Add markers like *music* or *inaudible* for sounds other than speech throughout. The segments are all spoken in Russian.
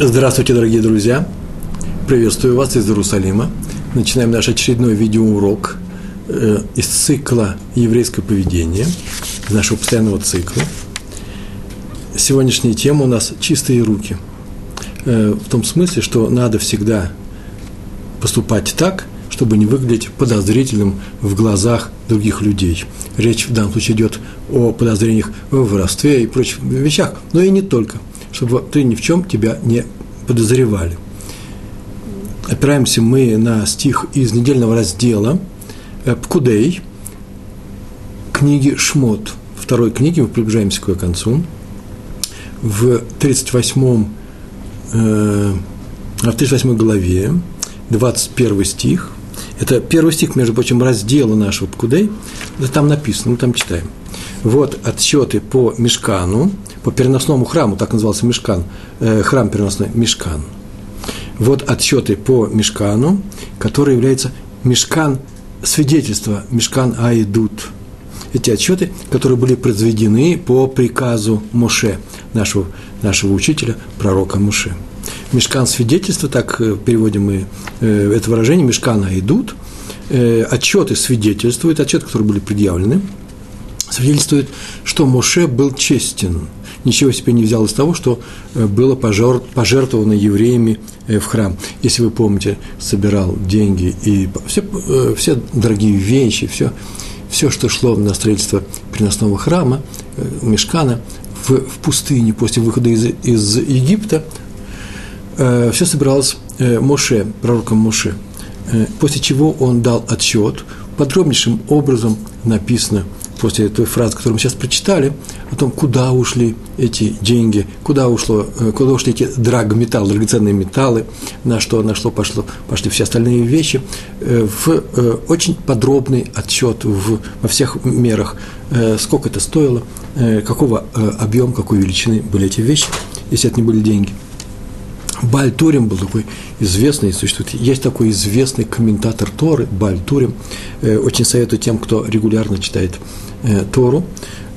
Здравствуйте, дорогие друзья! Приветствую вас из Иерусалима. Начинаем наш очередной видеоурок э, из цикла «Еврейское поведение», из нашего постоянного цикла. Сегодняшняя тема у нас «Чистые руки». Э, в том смысле, что надо всегда поступать так, чтобы не выглядеть подозрительным в глазах других людей. Речь в данном случае идет о подозрениях в воровстве и прочих вещах, но и не только – чтобы ты ни в чем тебя не подозревали. Опираемся мы на стих из недельного раздела э, Пкудей, книги Шмот, второй книги, мы приближаемся к ее концу, в 38, э, в 38 главе, 21 стих, это первый стих, между прочим, раздела нашего Пкудей, это там написано, мы там читаем. Вот отсчеты по Мешкану, по переносному храму, так назывался Мешкан, э, храм переносной Мешкан. Вот отсчеты по Мешкану, который является Мешкан свидетельства, Мешкан Айдут. Эти отчеты, которые были произведены по приказу Моше, нашего, нашего учителя, пророка Моше. Мешкан свидетельства, так э, переводим мы э, это выражение, Мешкана идут, э, отчеты свидетельствуют, отчеты, которые были предъявлены, свидетельствуют, что Моше был честен, ничего себе не взял из того, что э, было пожертвовано евреями э, в храм. Если вы помните, собирал деньги и все, э, все дорогие вещи, все, все, что шло на строительство приносного храма, мешкана, в, в пустыне после выхода из, из Египта, все собиралось Моше, пророком Моше, после чего он дал отчет, подробнейшим образом написано – после той фразы, которую мы сейчас прочитали, о том, куда ушли эти деньги, куда, ушло, э, куда ушли эти драгметаллы, драгоценные металлы, на что, на что пошло, пошли все остальные вещи, э, в э, очень подробный отчет в, во всех мерах, сколько это стоило, какого объема, какой величины были эти вещи, если это не были деньги – Бальтурим был такой известный, существует, есть такой известный комментатор Торы, Бальтурим. Очень советую тем, кто регулярно читает Э, Тору,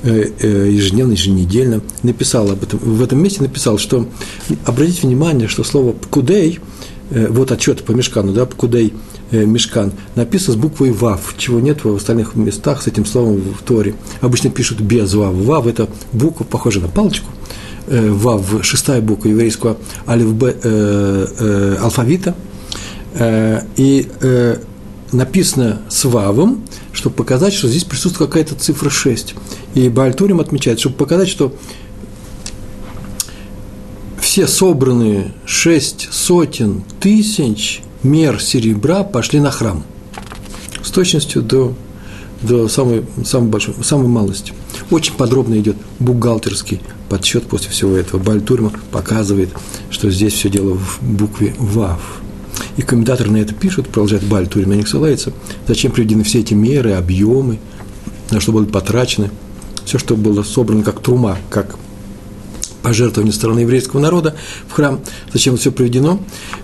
э, э, ежедневно, еженедельно, написал об этом, в этом месте написал, что, обратите внимание, что слово «пкудей», вот отчет по мешкану, да, «пкудей», мешкан, написано с буквой «вав», чего нет в остальных местах с этим словом в Торе. Обычно пишут без «вав». «Вав» – это буква, похожая на палочку, «вав» – шестая буква еврейского алифбе, э, э, алфавита, э, и э, написано с «вавом», чтобы показать, что здесь присутствует какая-то цифра 6. И Бальтурим отмечает, чтобы показать, что все собранные шесть сотен тысяч мер серебра пошли на храм с точностью до, до самой, самой, большой, самой малости. Очень подробно идет бухгалтерский подсчет после всего этого. Бальтурима показывает, что здесь все дело в букве ВАВ. И комментаторы на это пишут, продолжает Баль Турин на них ссылается, зачем приведены все эти меры, объемы, на что будут потрачены, все, что было собрано как трума, как пожертвование стороны еврейского народа в храм. Зачем все приведено?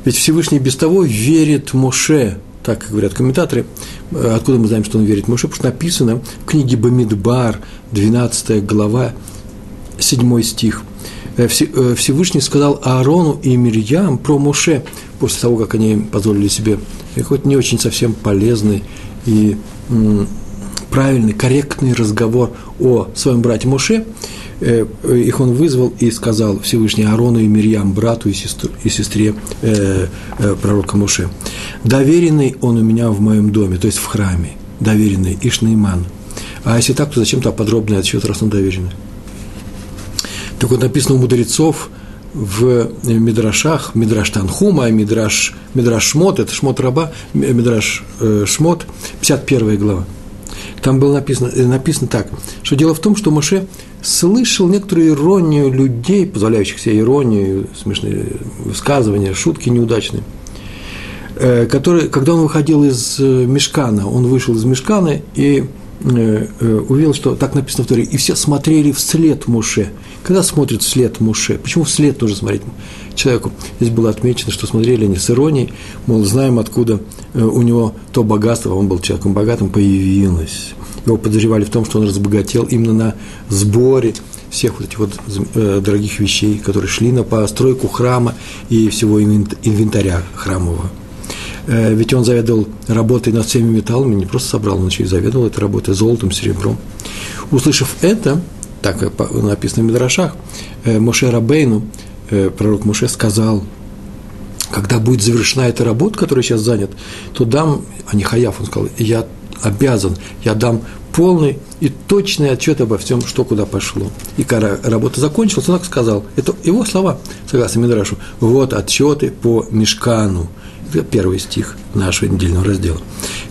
Ведь Всевышний без того верит Моше, так говорят комментаторы. Откуда мы знаем, что он верит Моше? Потому что написано в книге Бамидбар, 12 глава, 7 стих. Э, э, Всевышний сказал Аарону и Мирьям про Моше, после того, как они позволили себе хоть не очень совсем полезный и правильный, корректный разговор о своем брате Моше, э, их он вызвал и сказал Всевышний Аарону и Мирьям, брату и, сестру, и сестре э, э, пророка Моше, доверенный он у меня в моем доме, то есть в храме, доверенный Ишнейман. А если так, то зачем то подробный отчет, раз он доверенный? Так вот, написано у мудрецов в Мидрашах, Мидраш Танхума, Мидраш, Мидраш Шмот, это Шмот Раба, Мидраш э, Шмот, 51 глава. Там было написано, э, написано так, что дело в том, что Моше слышал некоторую иронию людей, позволяющих себе иронию, смешные высказывания, шутки неудачные, э, которые, когда он выходил из Мешкана, он вышел из Мешкана и Э, э, увидел, что так написано в Торе, и все смотрели вслед Муше. Когда смотрят вслед Муше? Почему вслед тоже смотреть человеку? Здесь было отмечено, что смотрели они с иронией, мол, знаем, откуда э, у него то богатство, он был человеком богатым, появилось. Его подозревали в том, что он разбогател именно на сборе всех вот этих вот э, дорогих вещей, которые шли на постройку храма и всего инвентаря храмового. Э, ведь он заведовал работой над всеми металлами, не просто собрал, он еще и заведовал этой работой золотом, серебром. Услышав это, так написано в Медрашах, э, Моше Рабейну, э, пророк Моше сказал, когда будет завершена эта работа, которая сейчас занят, то дам, а не Хаяф, он сказал, я обязан, я дам полный и точный отчет обо всем, что куда пошло. И когда работа закончилась, он так сказал, это его слова, согласно Мидрашу, вот отчеты по Мешкану, первый стих нашего недельного раздела.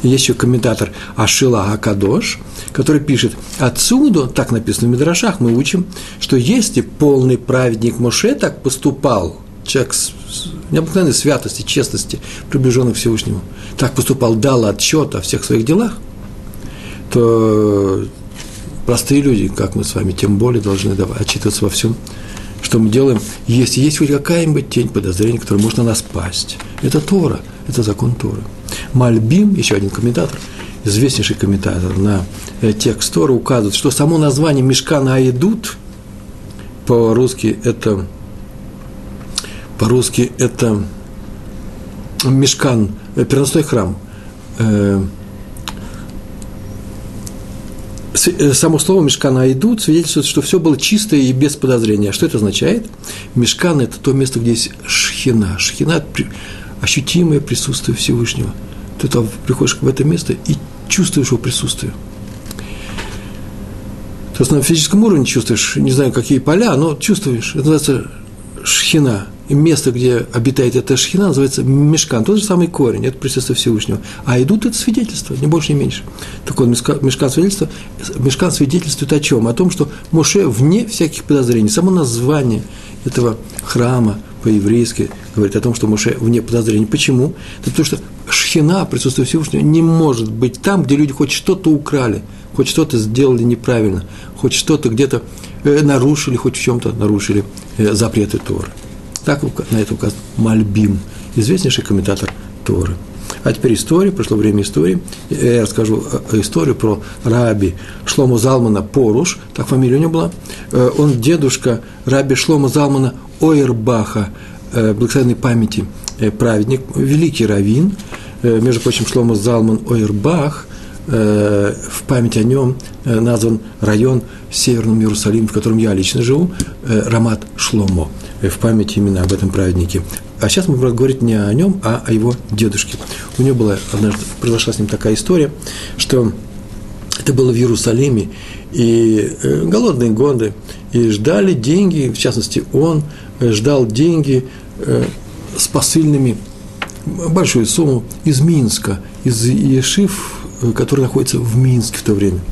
Есть еще комментатор Ашила Акадош, который пишет, отсюда, так написано в Мидрашах, мы учим, что если полный праведник Моше так поступал, человек с необыкновенной святости, честности, приближенный к Всевышнему, так поступал, дал отчет о всех своих делах, то простые люди, как мы с вами, тем более должны отчитываться во всем, что мы делаем, если есть хоть какая-нибудь тень подозрения, которая может на нас пасть. Это Тора, это закон Торы. Мальбим, еще один комментатор, известнейший комментатор на э, текст Торы, указывает, что само название Мешкана Аидут по-русски это по-русски это Мешкан, э, переносной храм. Э, Э, само слово мешкана идут свидетельствует, что все было чисто и без подозрения. Что это означает? Мешкан – это то место, где есть шхина. Шхина – ощутимое присутствие Всевышнего. Ты там приходишь в это место и чувствуешь его присутствие. То есть на физическом уровне чувствуешь, не знаю, какие поля, но чувствуешь. Это называется шхина – место, где обитает эта шхина, называется мешкан, тот же самый корень, это присутствие Всевышнего. А идут это свидетельство, ни больше, ни меньше. Так вот, мешкан свидетельства, мешкан свидетельствует о чем? О том, что Моше вне всяких подозрений. Само название этого храма по-еврейски говорит о том, что Моше вне подозрений. Почему? Это потому что шхина, присутствие Всевышнего, не может быть там, где люди хоть что-то украли, хоть что-то сделали неправильно, хоть что-то где-то э, нарушили, хоть в чем-то нарушили э, запреты Торы. Так на это указан Мальбим, известнейший комментатор Торы. А теперь история, прошло время истории. Я расскажу э, историю про раби Шлому Залмана Поруш, так фамилия у него была. Э, он дедушка раби Шлома Залмана Ойербаха, э, благословенной памяти праведник, великий раввин. Между прочим, Шлома Залман Ойербах, в память о нем назван район в Северном Иерусалиме, в котором я лично живу, Рамат Шломо – в память именно об этом праведнике. А сейчас мы будем говорить не о нем, а о его дедушке. У него была однажды, произошла с ним такая история, что это было в Иерусалиме, и э, голодные годы, и ждали деньги, в частности, он э, ждал деньги э, с посыльными, большую сумму из Минска, из Ешив, который находится в Минске в то время –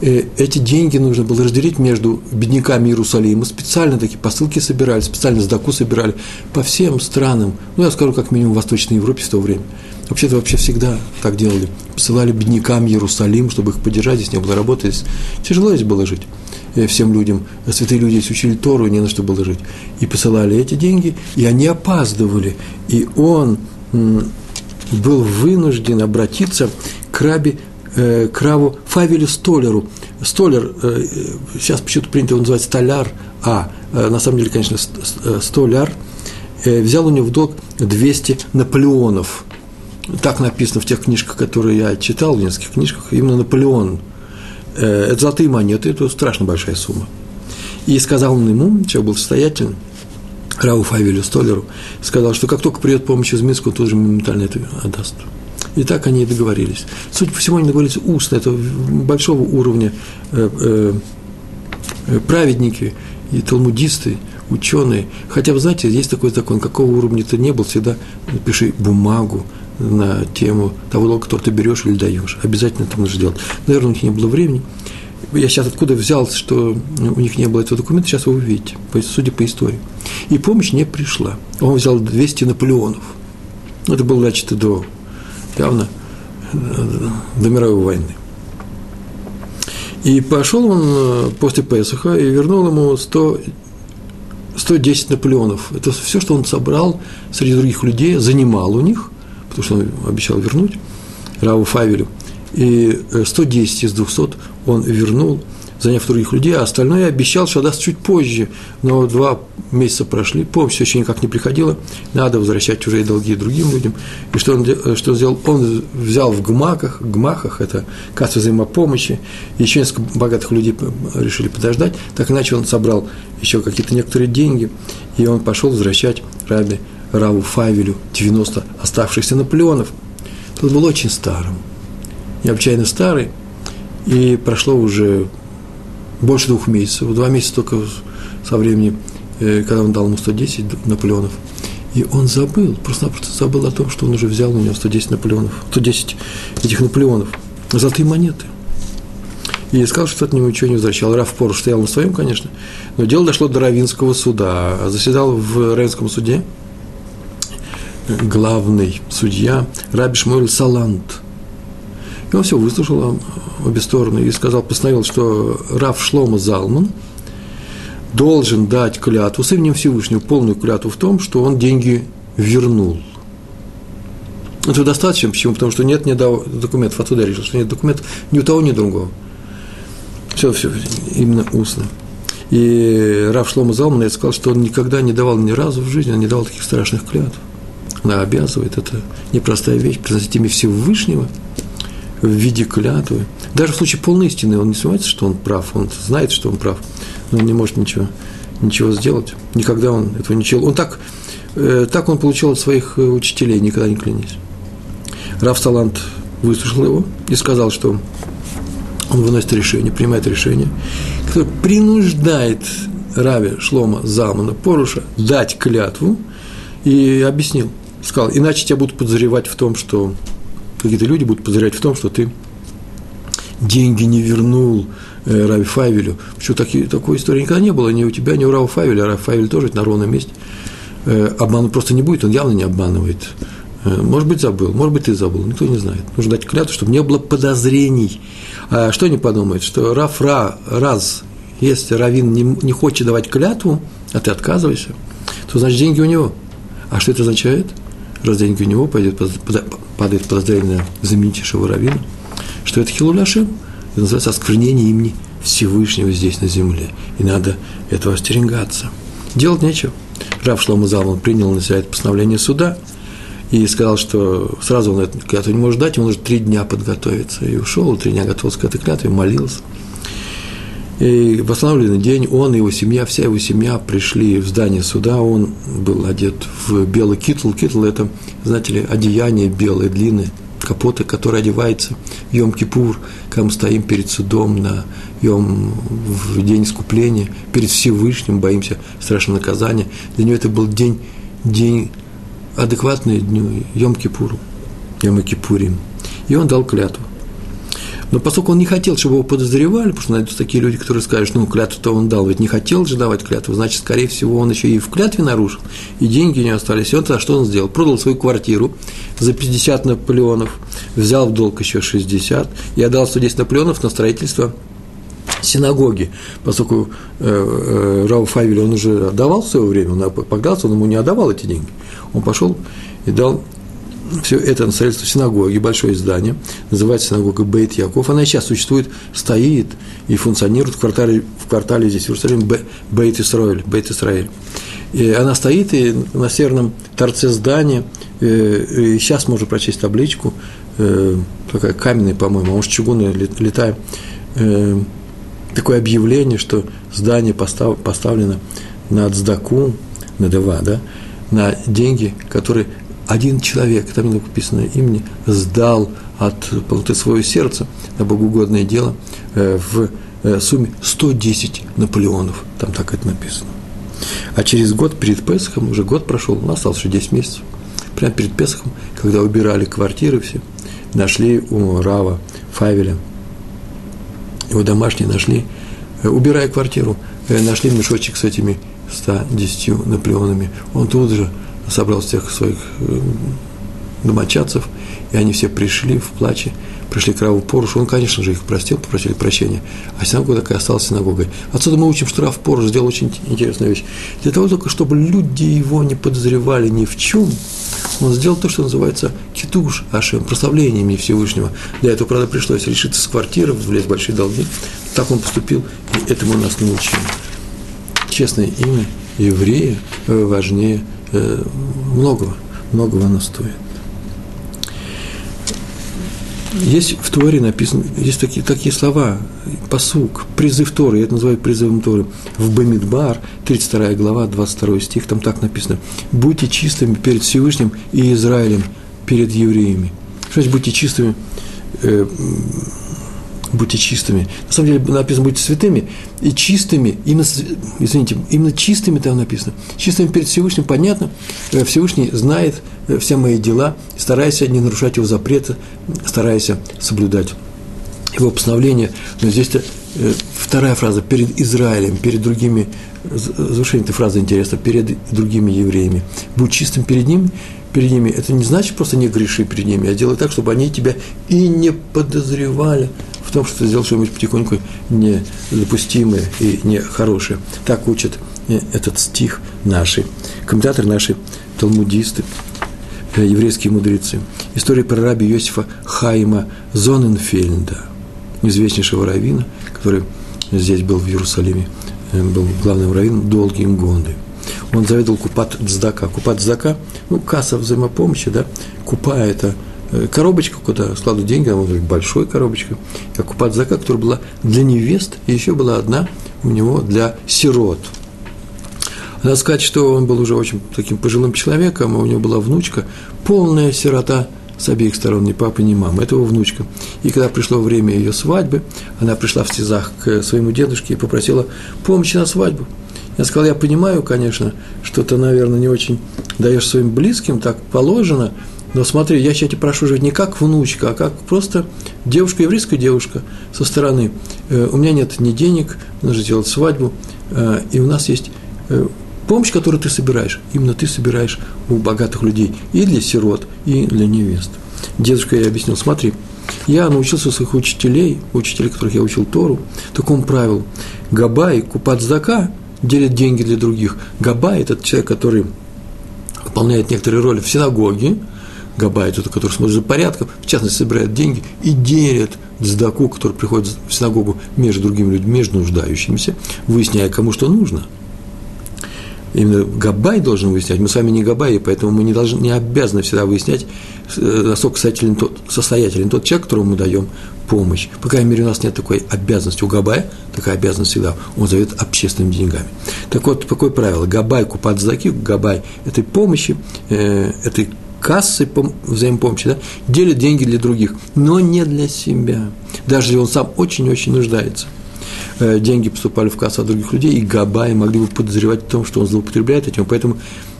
эти деньги нужно было разделить между бедняками Иерусалима. Специально такие посылки собирали, специально сдаку собирали по всем странам. Ну, я скажу, как минимум, в Восточной Европе в то время. Вообще-то вообще всегда так делали. Посылали беднякам Иерусалим, чтобы их поддержать, здесь не было работы. Здесь тяжело здесь было жить э, всем людям. Святые люди здесь учили Тору, не на что было жить. И посылали эти деньги, и они опаздывали. И он был вынужден обратиться к раби э, Краву Фавелю Столеру. Столер, э, сейчас почему-то принято его называть столяр, а э, на самом деле, конечно, э, столяр, э, взял у него в долг 200 Наполеонов. Так написано в тех книжках, которые я читал, в нескольких книжках, именно Наполеон. Э, это золотые монеты, это страшно большая сумма. И сказал он ему, человек был состоятельный, Рау Фавелю Столеру, сказал, что как только придет помощь из Минска, он тоже моментально это отдаст. И так они и договорились. Судя по всему, они договорились устно, это большого уровня э, э, э, праведники и талмудисты, ученые. Хотя, вы знаете, есть такой закон, какого уровня ты не был, всегда пиши бумагу на тему того, кто ты берешь или даешь. Обязательно это нужно делать. Наверное, у них не было времени. Я сейчас откуда взял, что у них не было этого документа, сейчас вы увидите, судя по истории. И помощь не пришла. Он взял 200 Наполеонов. Это было, значит, до явно э, до мировой войны. И пошел он э, после Песаха и вернул ему 100, 110 Наполеонов. Это все, что он собрал среди других людей, занимал у них, потому что он обещал вернуть Раву Фавелю. И 110 э, из 200 он вернул заняв других людей, а остальное обещал, что даст чуть позже. Но два месяца прошли, помощь все еще никак не приходила, надо возвращать чужие долги другим людям. И что он, что сделал? Он взял в гмаках, гмахах, это касса взаимопомощи, еще несколько богатых людей решили подождать, так иначе он собрал еще какие-то некоторые деньги, и он пошел возвращать Раби Раву Фавелю 90 оставшихся Наполеонов. Тот был очень старым, необычайно старый, и прошло уже больше двух месяцев, два месяца только со времени, э, когда он дал ему 110 Наполеонов. И он забыл, просто-напросто забыл о том, что он уже взял у него 110 Наполеонов, 110 этих Наполеонов, золотые монеты. И сказал, что него ничего не возвращал. Раф Пор стоял на своем, конечно, но дело дошло до Равинского суда. Заседал в Равинском суде главный судья Раби Шмуэль Салант. И он все выслушал обе стороны и сказал, постановил, что Раф Шлома Залман должен дать клятву с именем Всевышнего, полную клятву в том, что он деньги вернул. Это достаточно, почему? Потому что нет ни документов, отсюда я решил, что нет документов ни у того, ни у другого. Все, все, именно устно. И Раф Шлома Залман я сказал, что он никогда не давал ни разу в жизни, он не давал таких страшных клятв. Она обязывает, это непростая вещь, приносить имя Всевышнего в виде клятвы. Даже в случае полной истины он не сомневается, что он прав, он знает, что он прав, но он не может ничего, ничего сделать. Никогда он этого не делал. Он так, э, так он получил от своих э, учителей, никогда не клянись. Раф Салант выслушал его и сказал, что он выносит решение, принимает решение, которое принуждает Рави Шлома Залмана Поруша дать клятву и объяснил, сказал, иначе тебя будут подозревать в том, что какие-то люди будут подозревать в том, что ты деньги не вернул э, Рави Фавелю. Почему таки, такой истории никогда не было, ни у тебя, ни у Рава Фавеля, а Рав тоже на ровном месте. Э, обман просто не будет, он явно не обманывает. Э, может быть, забыл, может быть, ты забыл, никто не знает. Нужно дать клятву, чтобы не было подозрений. А что они подумают? Что Раф Ра, раз, если Равин не, не хочет давать клятву, а ты отказываешься, то значит деньги у него. А что это означает? Раз деньги у него пойдет, падает подозрение на равина, что это хилуляшем, это называется осквернение имени Всевышнего здесь на земле. И надо этого остерегаться. Делать нечего. Рав Шлома Залман принял на себя это постановление суда и сказал, что сразу он эту клятву не может дать, ему нужно три дня подготовиться. И ушел, три дня готовился к этой клятве, молился. И в восстановленный день он и его семья, вся его семья пришли в здание суда. Он был одет в белый китл. Китл – это, знаете ли, одеяние белое, длинное, капоты, который одевается в Йом-Кипур, когда мы стоим перед судом на Йом, в день искупления, перед Всевышним, боимся страшного наказания. Для него это был день, день адекватный дню Йом-Кипуру, Йом-Кипурим. И он дал клятву. Но поскольку он не хотел, чтобы его подозревали, потому что найдутся такие люди, которые скажут, ну, клятву-то он дал, ведь не хотел же давать клятву, значит, скорее всего, он еще и в клятве нарушил, и деньги не остались. И он тогда что он сделал? Продал свою квартиру за 50 наполеонов, взял в долг еще 60 и отдал 110 наполеонов на строительство синагоги, поскольку э, э, Рау Фавель, он уже отдавал в свое время, он погнался, он ему не отдавал эти деньги. Он пошел и дал все это на строительство синагоги, большое здание, называется синагога Бейт Яков. Она сейчас существует, стоит и функционирует в квартале, в квартале здесь, в Иерусалиме, Бейт Исраиль, Бейт Исраиль. И она стоит и на северном торце здания, э, и сейчас можно прочесть табличку, э, такая каменная, по-моему, а может, чугунная, летая, э, такое объявление, что здание поставлено на Цдаку, на Дева, да, на деньги, которые один человек, там не написано имени, сдал от полноты своего сердца на богоугодное дело э, в э, сумме 110 Наполеонов. Там так это написано. А через год перед Песохом, уже год прошел, у нас осталось еще 10 месяцев, прямо перед Песохом, когда убирали квартиры все, нашли у Рава Фавеля, его домашние нашли, э, убирая квартиру, нашли мешочек с этими 110 Наполеонами. Он тут же собрал всех своих э, домочадцев, и они все пришли в плаче, пришли к Раву Порушу, он, конечно же, их простил, попросили прощения, а синагога такая осталась синагогой. Отсюда мы учим, что Рав Поруш сделал очень интересную вещь. Для того только, чтобы люди его не подозревали ни в чем, он сделал то, что называется китуш Ашем, прославление имени Всевышнего. Для этого, правда, пришлось решиться с квартиры, влезть в большие долги, Так он поступил, и этому нас научил. Честное имя еврея э, важнее э, многого, многого оно стоит. Есть в Торе написано, есть такие, такие слова, посук, призыв Торы, я это называю призывом Торы, в Бамидбар, 32 глава, 22 стих, там так написано, «Будьте чистыми перед Всевышним и Израилем, перед евреями». Что значит «будьте чистыми»? Э, будьте чистыми. На самом деле написано будьте святыми и чистыми, именно, извините, именно чистыми там написано. Чистыми перед Всевышним, понятно, э, Всевышний знает э, все мои дела, старайся не нарушать его запреты, старайся соблюдать его постановления. Но здесь-то э, вторая фраза, перед Израилем, перед другими, завершение этой фразы интересно, перед другими евреями. Будь чистым перед ним, перед ними. Это не значит просто не греши перед ними, а делай так, чтобы они тебя и не подозревали в том, что ты сделал что-нибудь потихоньку недопустимое и нехорошее. Так учат э, этот стих наши, комментаторы наши, талмудисты, э, еврейские мудрецы. История про раби Иосифа Хайма Зоненфельда, известнейшего раввина, который здесь был в Иерусалиме, э, был главным раввином долгие годы. Он заведовал купат дздака. Купат дздака, ну, касса взаимопомощи, да, купа – это – коробочку, куда складывают деньги, она быть большой коробочкой, как у Падзака, которая была для невест, и еще была одна у него для сирот. Надо сказать, что он был уже очень таким пожилым человеком, а у него была внучка, полная сирота с обеих сторон, ни папы, ни мамы, это его внучка. И когда пришло время ее свадьбы, она пришла в слезах к своему дедушке и попросила помощи на свадьбу. Я сказал, я понимаю, конечно, что ты, наверное, не очень даешь своим близким, так положено – но смотри, я тебя прошу жить не как внучка, а как просто девушка, еврейская девушка со стороны. Э, у меня нет ни денег, нужно сделать свадьбу, э, и у нас есть э, помощь, которую ты собираешь. Именно ты собираешь у богатых людей и для сирот, и для невест. Дедушка я объяснил, смотри, я научился у своих учителей, учителей, которых я учил Тору, такому правилу. Габай, купацдака делит деньги для других. Габай – это человек, который выполняет некоторые роли в синагоге, Габай, тот, который смотрит за порядком, в частности, собирает деньги и делит дздаку, который приходит в синагогу между другими людьми, между нуждающимися, выясняя, кому что нужно. Именно Габай должен выяснять. Мы с вами не Габай, поэтому мы не, должны, не обязаны всегда выяснять, э, насколько состоятелен тот, состоятелен тот человек, которому мы даем помощь. По крайней мере, у нас нет такой обязанности. У Габая такая обязанность всегда. Он зовет общественными деньгами. Так вот, какое правило? Габай купат заки, Габай этой помощи, э, этой кассы взаимопомощи, да, делит деньги для других, но не для себя, даже если он сам очень-очень нуждается. Э, деньги поступали в кассу от других людей, и Габай могли бы подозревать в том, что он злоупотребляет этим, поэтому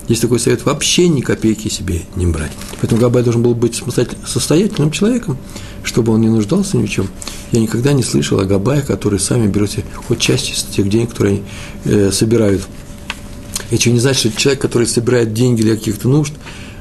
есть такой совет вообще ни копейки себе не брать. Поэтому Габай должен был быть состоятельным человеком, чтобы он не нуждался ни в чем. Я никогда не слышал о Габае, которые сами берут себе хоть часть из тех денег, которые они э, собирают. Это не значит, что человек, который собирает деньги для каких-то нужд,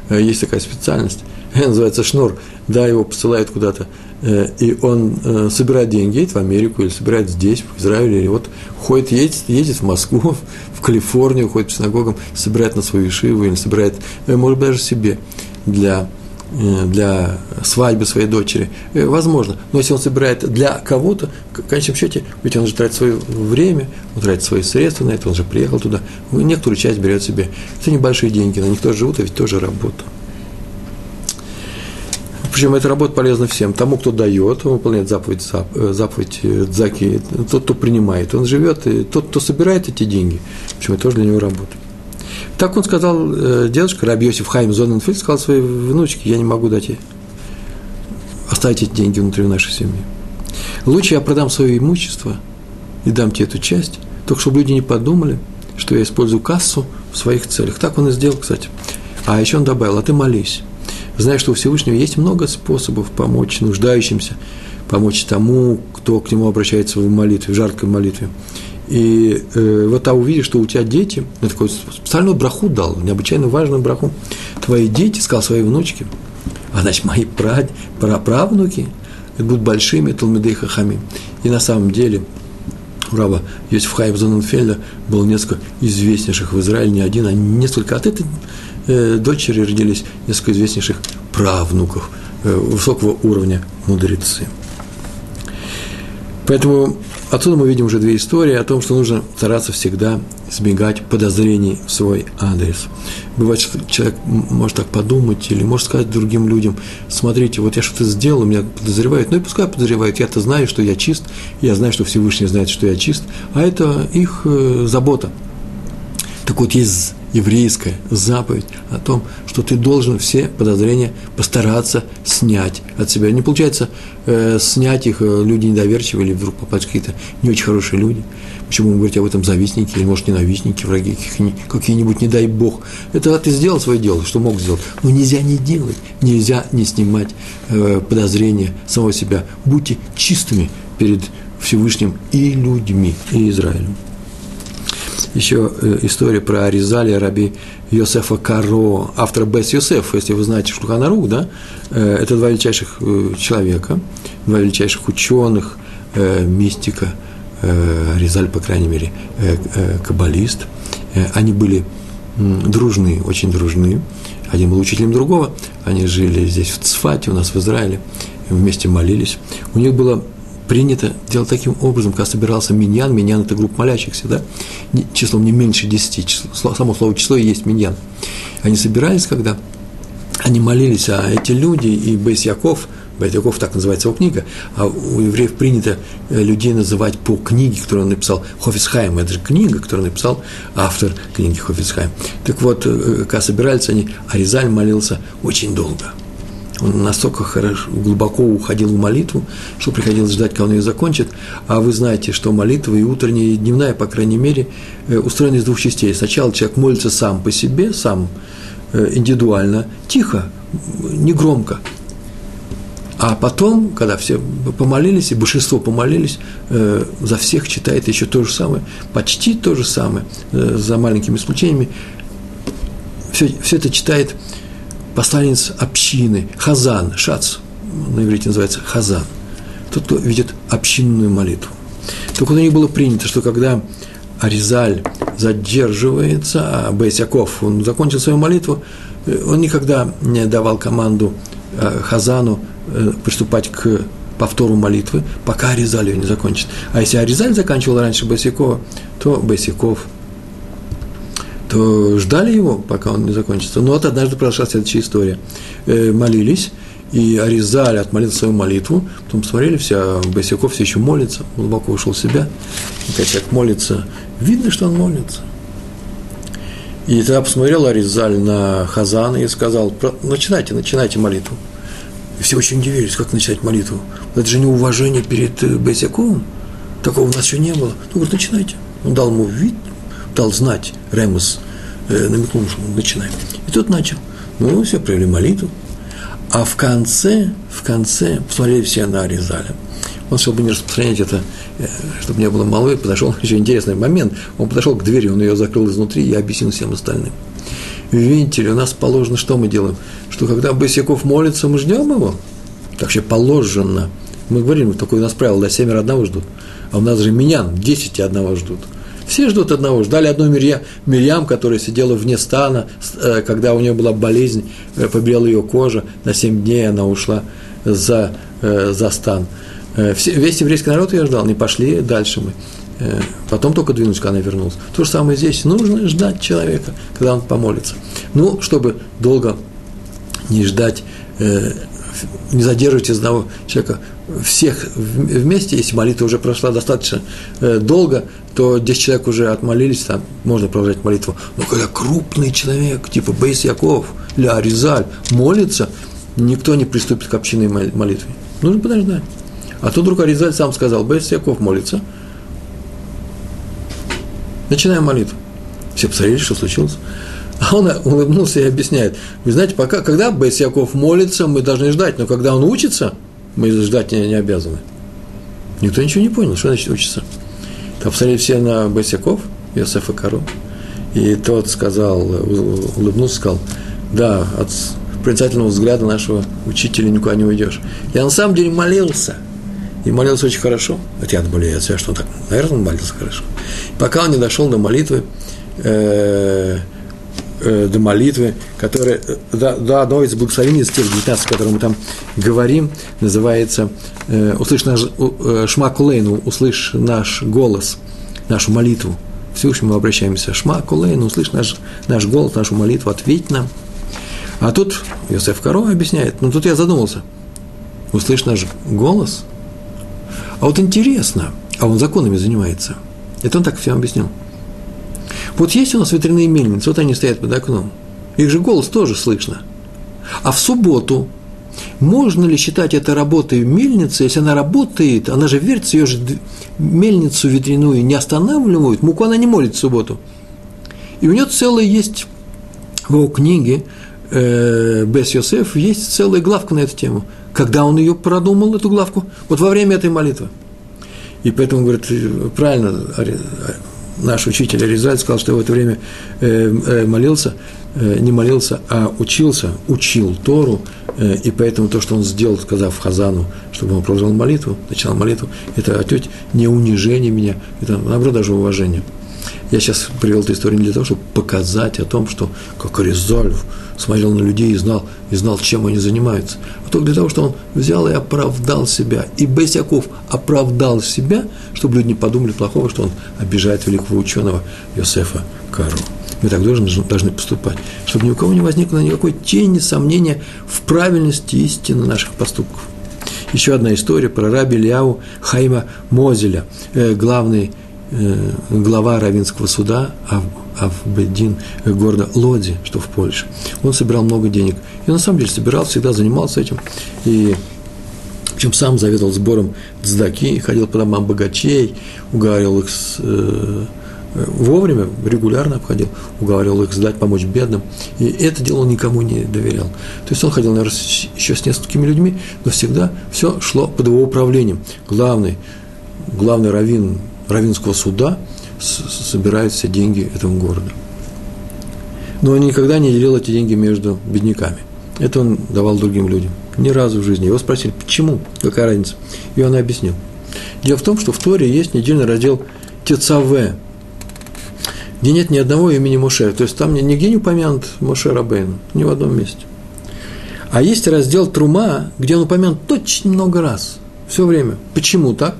есть такая специальность, *laughs* называется шнур, да, его посылают куда-то, э, и он э, собирает деньги, едет в Америку или собирает здесь, в Израиле, или вот ходит, едет, едет в Москву, *laughs* в Калифорнию, ходит по синагогам, собирает на свою шиву или собирает, может быть, даже себе для для свадьбы своей дочери, возможно. Но если он собирает для кого-то, в конечном счете, ведь он же тратит свое время, он тратит свои средства на это, он же приехал туда, некоторую часть берет себе. Это небольшие деньги, на них тоже живут, а ведь тоже работа. Причем эта работа полезна всем. Тому, кто дает, он выполняет заповедь, э, заповедь э, Дзаки, тот, кто принимает, он живет, и тот, кто собирает эти деньги, причем это тоже для него работа. Так он сказал, э, дедушка Рабиосиф Хайм Зоненфельд сказал своей внучке, я не могу дать ей, оставить эти деньги внутри нашей семьи. Лучше я продам свое имущество и дам тебе эту часть, только чтобы люди не подумали, что я использую кассу в своих целях. Так он и сделал, кстати. А еще он добавил, а ты молись. Знаешь, что у Всевышнего есть много способов помочь нуждающимся, помочь тому, кто к нему обращается в молитве, в жаркой молитве. И э, вот а увидишь, что у тебя дети, я такой специальную браху дал, необычайно важную браху. Твои дети, сказал своей внучке, а значит, мои прад, праправнуки будут большими Талмидей Хахами. И на самом деле у раба Йосиф Хайм Зоненфельда было несколько известнейших в Израиле, не один, а несколько. От этой э, дочери родились несколько известнейших правнуков э, высокого уровня мудрецы. Поэтому отсюда мы видим уже две истории о том, что нужно стараться всегда избегать подозрений в свой адрес. Бывает, что человек может так подумать или может сказать другим людям, смотрите, вот я что-то сделал, меня подозревают, ну и пускай подозревают, я-то знаю, что я чист, я знаю, что Всевышний знает, что я чист, а это их э, забота. Так вот, есть еврейская заповедь о том, что ты должен все подозрения постараться снять от себя. Не получается э, снять их, э, люди недоверчивые или вдруг попасть какие-то не очень хорошие люди. Почему вы говорите об этом завистники, или, может, ненавистники, враги какие-нибудь, не дай бог. Это ты сделал свое дело, что мог сделать. Но нельзя не делать, нельзя не снимать э, подозрения самого себя. Будьте чистыми перед Всевышним и людьми, и Израилем еще э, история про Аризали раби Йосефа Каро, автора Бес Йосеф, если вы знаете Шулханарух, да, э, это два величайших э, человека, два величайших ученых, мистика, Аризаль, по крайней мере, каббалист. Они были дружны, очень дружны. Один был учителем другого. Они жили здесь, в Цфате, у нас в Израиле, вместе молились. У них было принято делать таким образом, когда собирался миньян, миньян – это группа молящихся, да, числом не меньше десяти, само слово число и есть миньян. Они собирались, когда они молились, а эти люди и Бейс Яков, Бейс Яков, так называется его книга, а у евреев принято э, людей называть по книге, которую он написал, Хофисхайм, это же книга, которую написал автор книги Хофисхайм. Так вот, э, когда собирались они, Аризаль молился очень долго – он настолько хорошо, глубоко уходил в молитву, что приходилось ждать, когда он ее закончит. А вы знаете, что молитва и утренняя, и дневная, по крайней мере, э, устроены из двух частей. Сначала человек молится сам по себе, сам э, индивидуально, тихо, негромко. А потом, когда все помолились, и большинство помолились, э, за всех читает еще то же самое, почти то же самое, за маленькими исключениями. Все, все это читает посланец общины, хазан, шац, на иврите называется хазан, тот, кто ведет общинную молитву. Вот у них было принято, что когда Аризаль задерживается, а Бейсяков, он закончил свою молитву, э, он никогда не давал команду э, Хазану э, приступать к повтору молитвы, пока Аризаль ее не закончит. А если Аризаль заканчивал раньше Бейсякова, то Бейсяков то ждали его, пока он не закончится. Но вот однажды произошла следующая история. Э, молились, и Аризаль отмолил свою молитву, потом посмотрели, все, а Босяков все еще молится, глубоко ушел в себя, и когда молится, видно, что он молится. И тогда посмотрел Аризаль на Хазана и сказал, начинайте, начинайте молитву. И все очень удивились, как начинать молитву. Это же неуважение перед э, Бесяковым. Такого у нас еще не было. Ну, говорит, начинайте. Он дал ему вид, дал знать Ремус, э, намекнул, что начинаем. И тот начал. Ну, все, провели молитву. А в конце, в конце, посмотрели все на Аризаля. Он, чтобы не распространять это, э, чтобы не было молвы, подошел, *laughs* еще интересный момент, он подошел к двери, он ее закрыл изнутри и объяснил всем остальным. Видите у нас положено, что мы делаем? Что когда Босяков молится, мы ждем его? Так что положено. Мы говорим, такое у нас правило, до семеро одного ждут. А у нас же менян, десять и одного ждут. Все ждут одного. Ждали одну Мирьям, Мирьям, которая сидела вне стана, э, когда у нее была болезнь, э, побелела ее кожа, на семь дней она ушла за, э, за стан. Все, весь еврейский народ ее ждал, не пошли дальше мы. Потом только двинулись, когда она вернулась. То же самое здесь. Нужно ждать человека, когда он помолится. Ну, чтобы долго не ждать, не задерживать из одного человека всех вместе, если молитва уже прошла достаточно долго, то 10 человек уже отмолились, там можно продолжать молитву. Но когда крупный человек, типа Бейс Яков или Аризаль, молится, никто не приступит к общинной молитве. Нужно подождать. А тут вдруг Аризаль сам сказал, Бейс Яков молится. Начинаем молитву. Все посмотрели, что случилось. А он улыбнулся и объясняет. Вы знаете, пока, когда Бейс Яков молится, мы должны ждать, но когда он учится, мы ждать не, не обязаны. Никто ничего не понял, что значит учиться. Там посмотрели все на Босяков, Йосефа Кару, и тот сказал, улыбнулся, сказал, да, от проницательного взгляда нашего учителя никуда не уйдешь. Я на самом деле молился, и молился очень хорошо. Хотя я болею от себя, что он так, наверное, он молился хорошо. Пока он не дошел до молитвы, э, э, до молитвы, которая, до, до одной из благословений из тех 19, о которых мы там говорим, называется э, «Услышь наш, э, Шма Кулейну, услышь наш голос, нашу молитву». Всевышнему обращаемся. Шма Кулейну, услышь наш, наш голос, нашу молитву, ответь нам. А тут Йосеф Каро объясняет, ну тут я задумался. Услышь наш голос? А вот интересно, а он законами занимается. Это он так всем объяснил. Вот есть у нас ветряные мельницы, вот они стоят под окном. Их же голос тоже слышно. А в субботу можно ли считать это работой мельницы, если она работает, она же вертится, ее же мельницу ветряную не останавливают, муку она не молит в субботу. И у нее целая есть в его книге э, Бес Йосеф, есть целая главка на эту тему. Когда он ее продумал, эту главку? Вот во время этой молитвы. И поэтому, говорит, правильно наш учитель Аризаль сказал, что в это время э, э, молился, э, не молился, а учился, учил Тору, и поэтому то, что он сделал, сказав Хазану, чтобы он продолжал молитву, начинал молитву, это отнюдь не унижение меня, это, наоборот, даже уважение. Я сейчас привел эту историю не для того, чтобы показать о том, что как Аризаль смотрел на людей и знал, и знал, чем они занимаются, а только для того, что он взял и оправдал себя. И Бесяков оправдал себя, чтобы люди не подумали плохого, что он обижает великого ученого Йосефа Кару. Мы так должны, должны поступать, чтобы ни у кого не возникло никакой тени сомнения в правильности истины наших поступков. Еще одна история про раби Ильяу Хайма Мозеля, э, главный э, глава Равинского суда, Авбедин города Лоди, что в Польше. Он собирал много денег. И на самом деле собирал, всегда занимался этим. И причем сам заведовал сбором цдаки, ходил по домам богачей, уговаривал их с, э, вовремя, регулярно обходил, уговаривал их сдать, помочь бедным. И это дело он никому не доверял. То есть он ходил, наверное, еще с несколькими людьми, но всегда все шло под его управлением. Главный, главный раввин равинского суда – собирает все деньги этого города. Но он никогда не делил эти деньги между бедняками. Это он давал другим людям. Ни разу в жизни. Его спросили, почему, какая разница. И он объяснил. Дело в том, что в Торе есть недельный раздел Тецаве, где нет ни одного имени Моше. То есть там нигде не упомянут Моше Рабейну, ни в одном месте. А есть раздел Трума, где он упомянут очень много раз, все время. Почему так?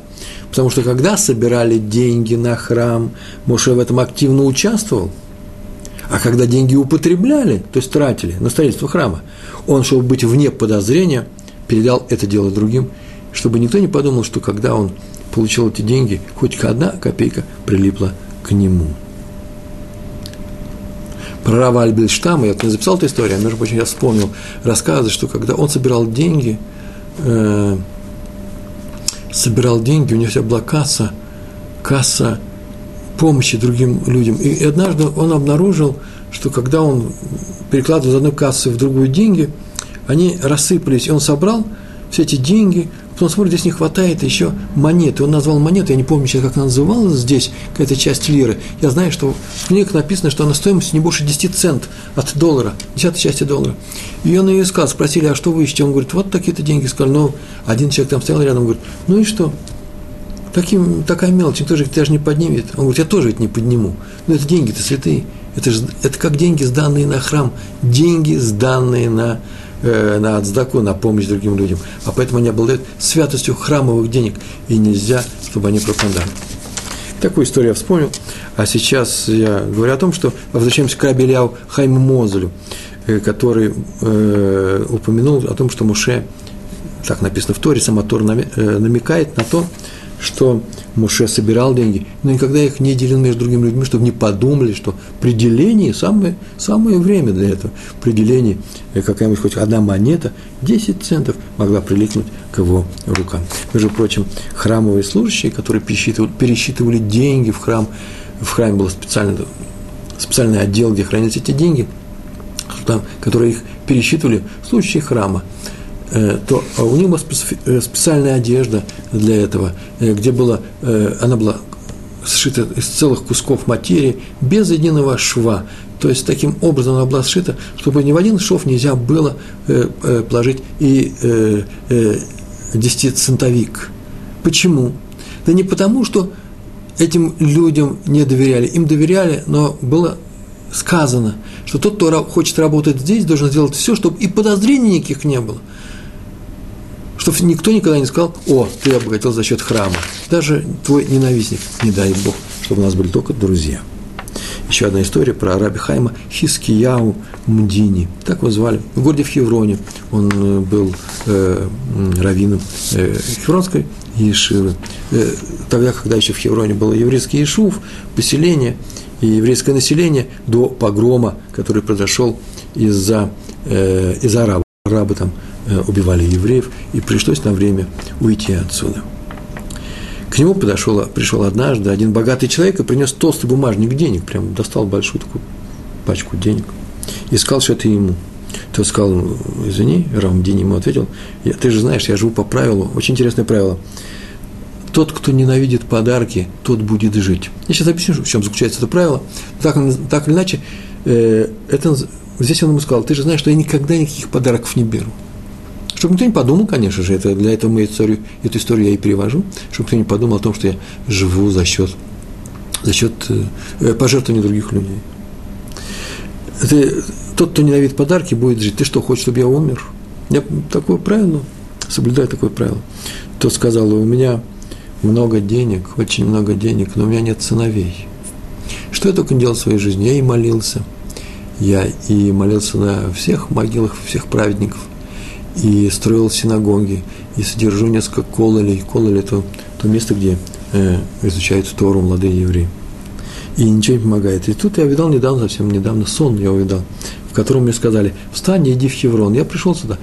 Потому что когда собирали деньги на храм, Моше в этом активно участвовал. А когда деньги употребляли, то есть тратили на строительство храма, он, чтобы быть вне подозрения, передал это дело другим, чтобы никто не подумал, что когда он получил эти деньги, хоть одна копейка прилипла к нему. Про Рава Альбельштама, я не записал эту историю, а, между прочим, я вспомнил рассказы, что когда он собирал деньги, э, собирал деньги, у него вся была касса, касса помощи другим людям. И однажды он обнаружил, что когда он перекладывал из одной кассы в другую деньги, они рассыпались, и он собрал все эти деньги, Потом смотрит, здесь не хватает еще монеты. Он назвал монету, я не помню сейчас, как она называлась здесь, какая-то часть лиры. Я знаю, что в книгах написано, что она стоимостью не больше 10 цент от доллара, десятой части доллара. И он ее искал, спросили, а что вы ищете? Он говорит, вот такие-то деньги. Сказали, ну, один человек там стоял рядом, говорит, ну и что? Таким, такая мелочь, никто же даже не поднимет. Он говорит, я тоже ведь не подниму. Но это деньги-то святые. Это, же, это как деньги, сданные на храм. Деньги, сданные на э, на отздаку, на помощь другим людям. А поэтому они обладают святостью храмовых денег, и нельзя, чтобы они пропадали. Такую историю я вспомнил. А сейчас я говорю о том, что возвращаемся к Рабеляу Хайму Мозелю, э, который э, упомянул о том, что Муше, так написано в Торе, сама Тор э, намекает на то, что Муше собирал деньги, но никогда их не делил между другими людьми, чтобы не подумали, что при делении самое, самое время для этого. При делении э, какая-нибудь хоть одна монета, 10 центов могла прилипнуть к его рукам. Между прочим, храмовые служащие, которые пересчитывали, пересчитывали деньги в храм, в храме был специальный, специальный отдел, где хранились эти деньги, там, которые их пересчитывали, служащие храма – Э, то а у них была э, специальная одежда для этого, э, где была, она была сшита из целых кусков материи, без единого шва. То есть, таким образом она была сшита, чтобы ни в один шов нельзя было положить и десятицентовик. Почему? Да не потому, что этим людям не доверяли. Им доверяли, но было сказано, что тот, кто хочет работать здесь, должен сделать все, чтобы и подозрений никаких не было. Чтобы никто никогда не сказал, о, ты обогатил за счет храма. Даже твой ненавистник, не дай Бог, чтобы у нас были только друзья. Еще одна история про раби Хайма Хискияу Мдини. Так его звали. В городе в Хевроне. Он э, был э, раввином э, Хевронской Ешивы. Э, тогда, когда еще в Хевроне было еврейский Ешув, поселение и еврейское население до погрома, который произошел из-за э, из арабов. Арабы там убивали евреев, и пришлось на время уйти отсюда – к нему подошел, пришел однажды один богатый человек и принес толстый бумажник денег, прям достал большую такую пачку денег и сказал, что это ему. Тот сказал, извини, Рамдин ему ответил, ты же знаешь, я живу по правилу, очень интересное правило. Тот, кто ненавидит подарки, тот будет жить. Я сейчас объясню, в чем заключается это правило. Так, так или иначе, э, это, здесь он ему сказал, ты же знаешь, что я никогда никаких подарков не беру. Чтобы никто не подумал, конечно же, это, для этого мы историю, эту историю я и перевожу, чтобы никто не подумал о том, что я живу за счет, за счет э, пожертвований других людей. Ты, тот, кто ненавидит подарки, будет жить. Ты что, хочешь, чтобы я умер? Я такое правило, соблюдаю такое правило. Тот сказал, у меня много денег, очень много денег, но у меня нет сыновей. Что я только не делал в своей жизни? Я и молился. Я и молился на всех могилах всех праведников – и строил синагоги, и содержу несколько кололей. Кололи – это то место, где э, изучают Тору молодые евреи. И ничего не помогает. И тут я видал недавно, совсем недавно, сон я увидал, в котором мне сказали, встань иди в Хеврон. Я пришел сюда,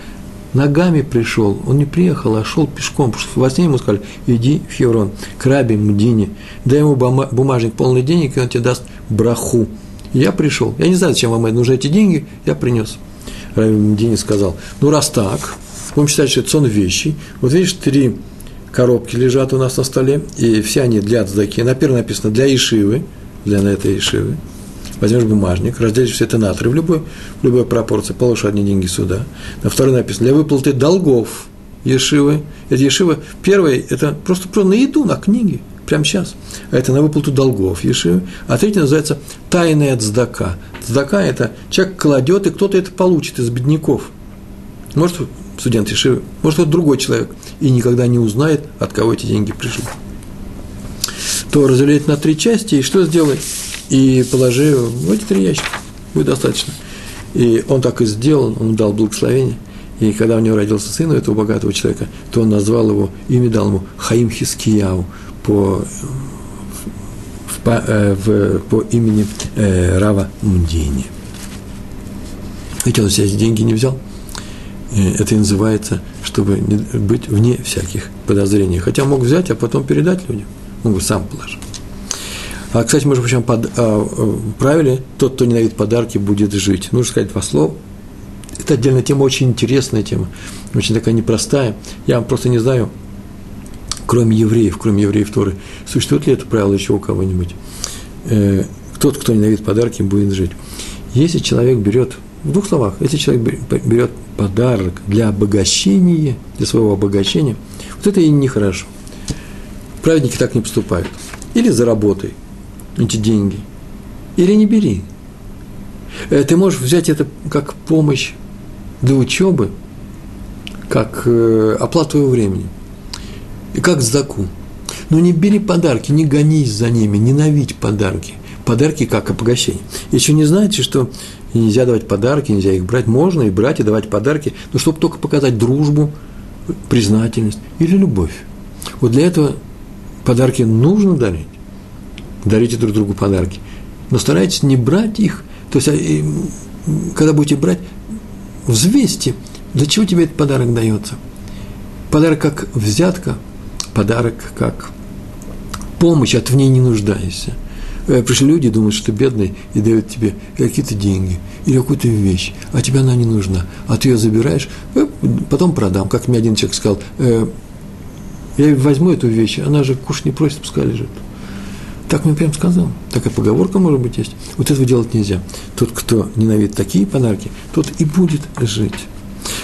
ногами пришел, он не приехал, а шел пешком, потому что во сне ему сказали, иди в Хеврон, к Раби Мдине, дай ему бумажник полный денег, и он тебе даст браху. я пришел, я не знаю, зачем вам нужны эти деньги, я принес. Равин сказал, ну раз так, будем считать, что это сон вещи. Вот видишь, три коробки лежат у нас на столе, и все они для цдаки. На первой написано для Ишивы, для на этой Ишивы. Возьмешь бумажник, разделишь все это на три в любой, в любой пропорции, положишь одни деньги сюда. На второй написано для выплаты долгов Ешивы. Это Ешива, первое, это просто, просто на еду, на книги – прямо сейчас. А это на выплату долгов Ешивы. А третье называется тайная цдака. Цдака – это человек кладет, и кто-то это получит из бедняков. Может, студент Ешивы, может, кто-то другой человек, и никогда не узнает, от кого эти деньги пришли. То разделить на три части, и что сделай? И положи в эти три ящика. Будет достаточно. И он так и сделал, он дал благословение. И когда у него родился сын у этого богатого человека, то он назвал его, имя дал ему Хаим Хискияу, по, в, э, в, по имени э, Рава Мдини. Видите, он себе деньги не взял. Это и называется, чтобы быть вне всяких подозрений. Хотя мог взять, а потом передать людям. Мог бы сам положить. А, кстати, мы же причем под, а, правили, тот, кто ненавидит подарки, будет жить. Нужно сказать два слова. Это отдельная тема, очень интересная тема, очень такая непростая. Я просто не знаю, кроме евреев, кроме евреев Торы, существует ли это правило еще у кого-нибудь? Э, тот, кто ненавидит подарки, будет жить. Если человек берет, в двух словах, если человек берет подарок для обогащения, для своего обогащения, вот это и нехорошо. Праведники так не поступают. Или заработай эти деньги, или не бери. Э, ты можешь взять это как помощь для учебы, как э, оплату твоего времени – и как сдаку. Но не бери подарки, не гонись за ними, ненавидь подарки. Подарки как обогащение. Еще не знаете, что нельзя давать подарки, нельзя их брать. Можно и брать, и давать подарки, но чтобы только показать дружбу, признательность или любовь. Вот для этого подарки нужно дарить. Дарите друг другу подарки. Но старайтесь не брать их. То есть, а, когда будете брать, взвесьте, для чего тебе этот подарок дается. Подарок как взятка – подарок как помощь, а в ней не нуждаешься. Э, пришли люди, думают, что ты бедный, и дают тебе какие-то деньги или какую-то вещь, а тебе она не нужна, а ты ее забираешь, э, потом продам. Как мне один человек сказал, э, я возьму эту вещь, она же куш не просит, пускай лежит. Так мне прям сказал. Такая поговорка, может быть, есть. Вот этого делать нельзя. Тот, кто ненавидит такие подарки, тот и будет жить.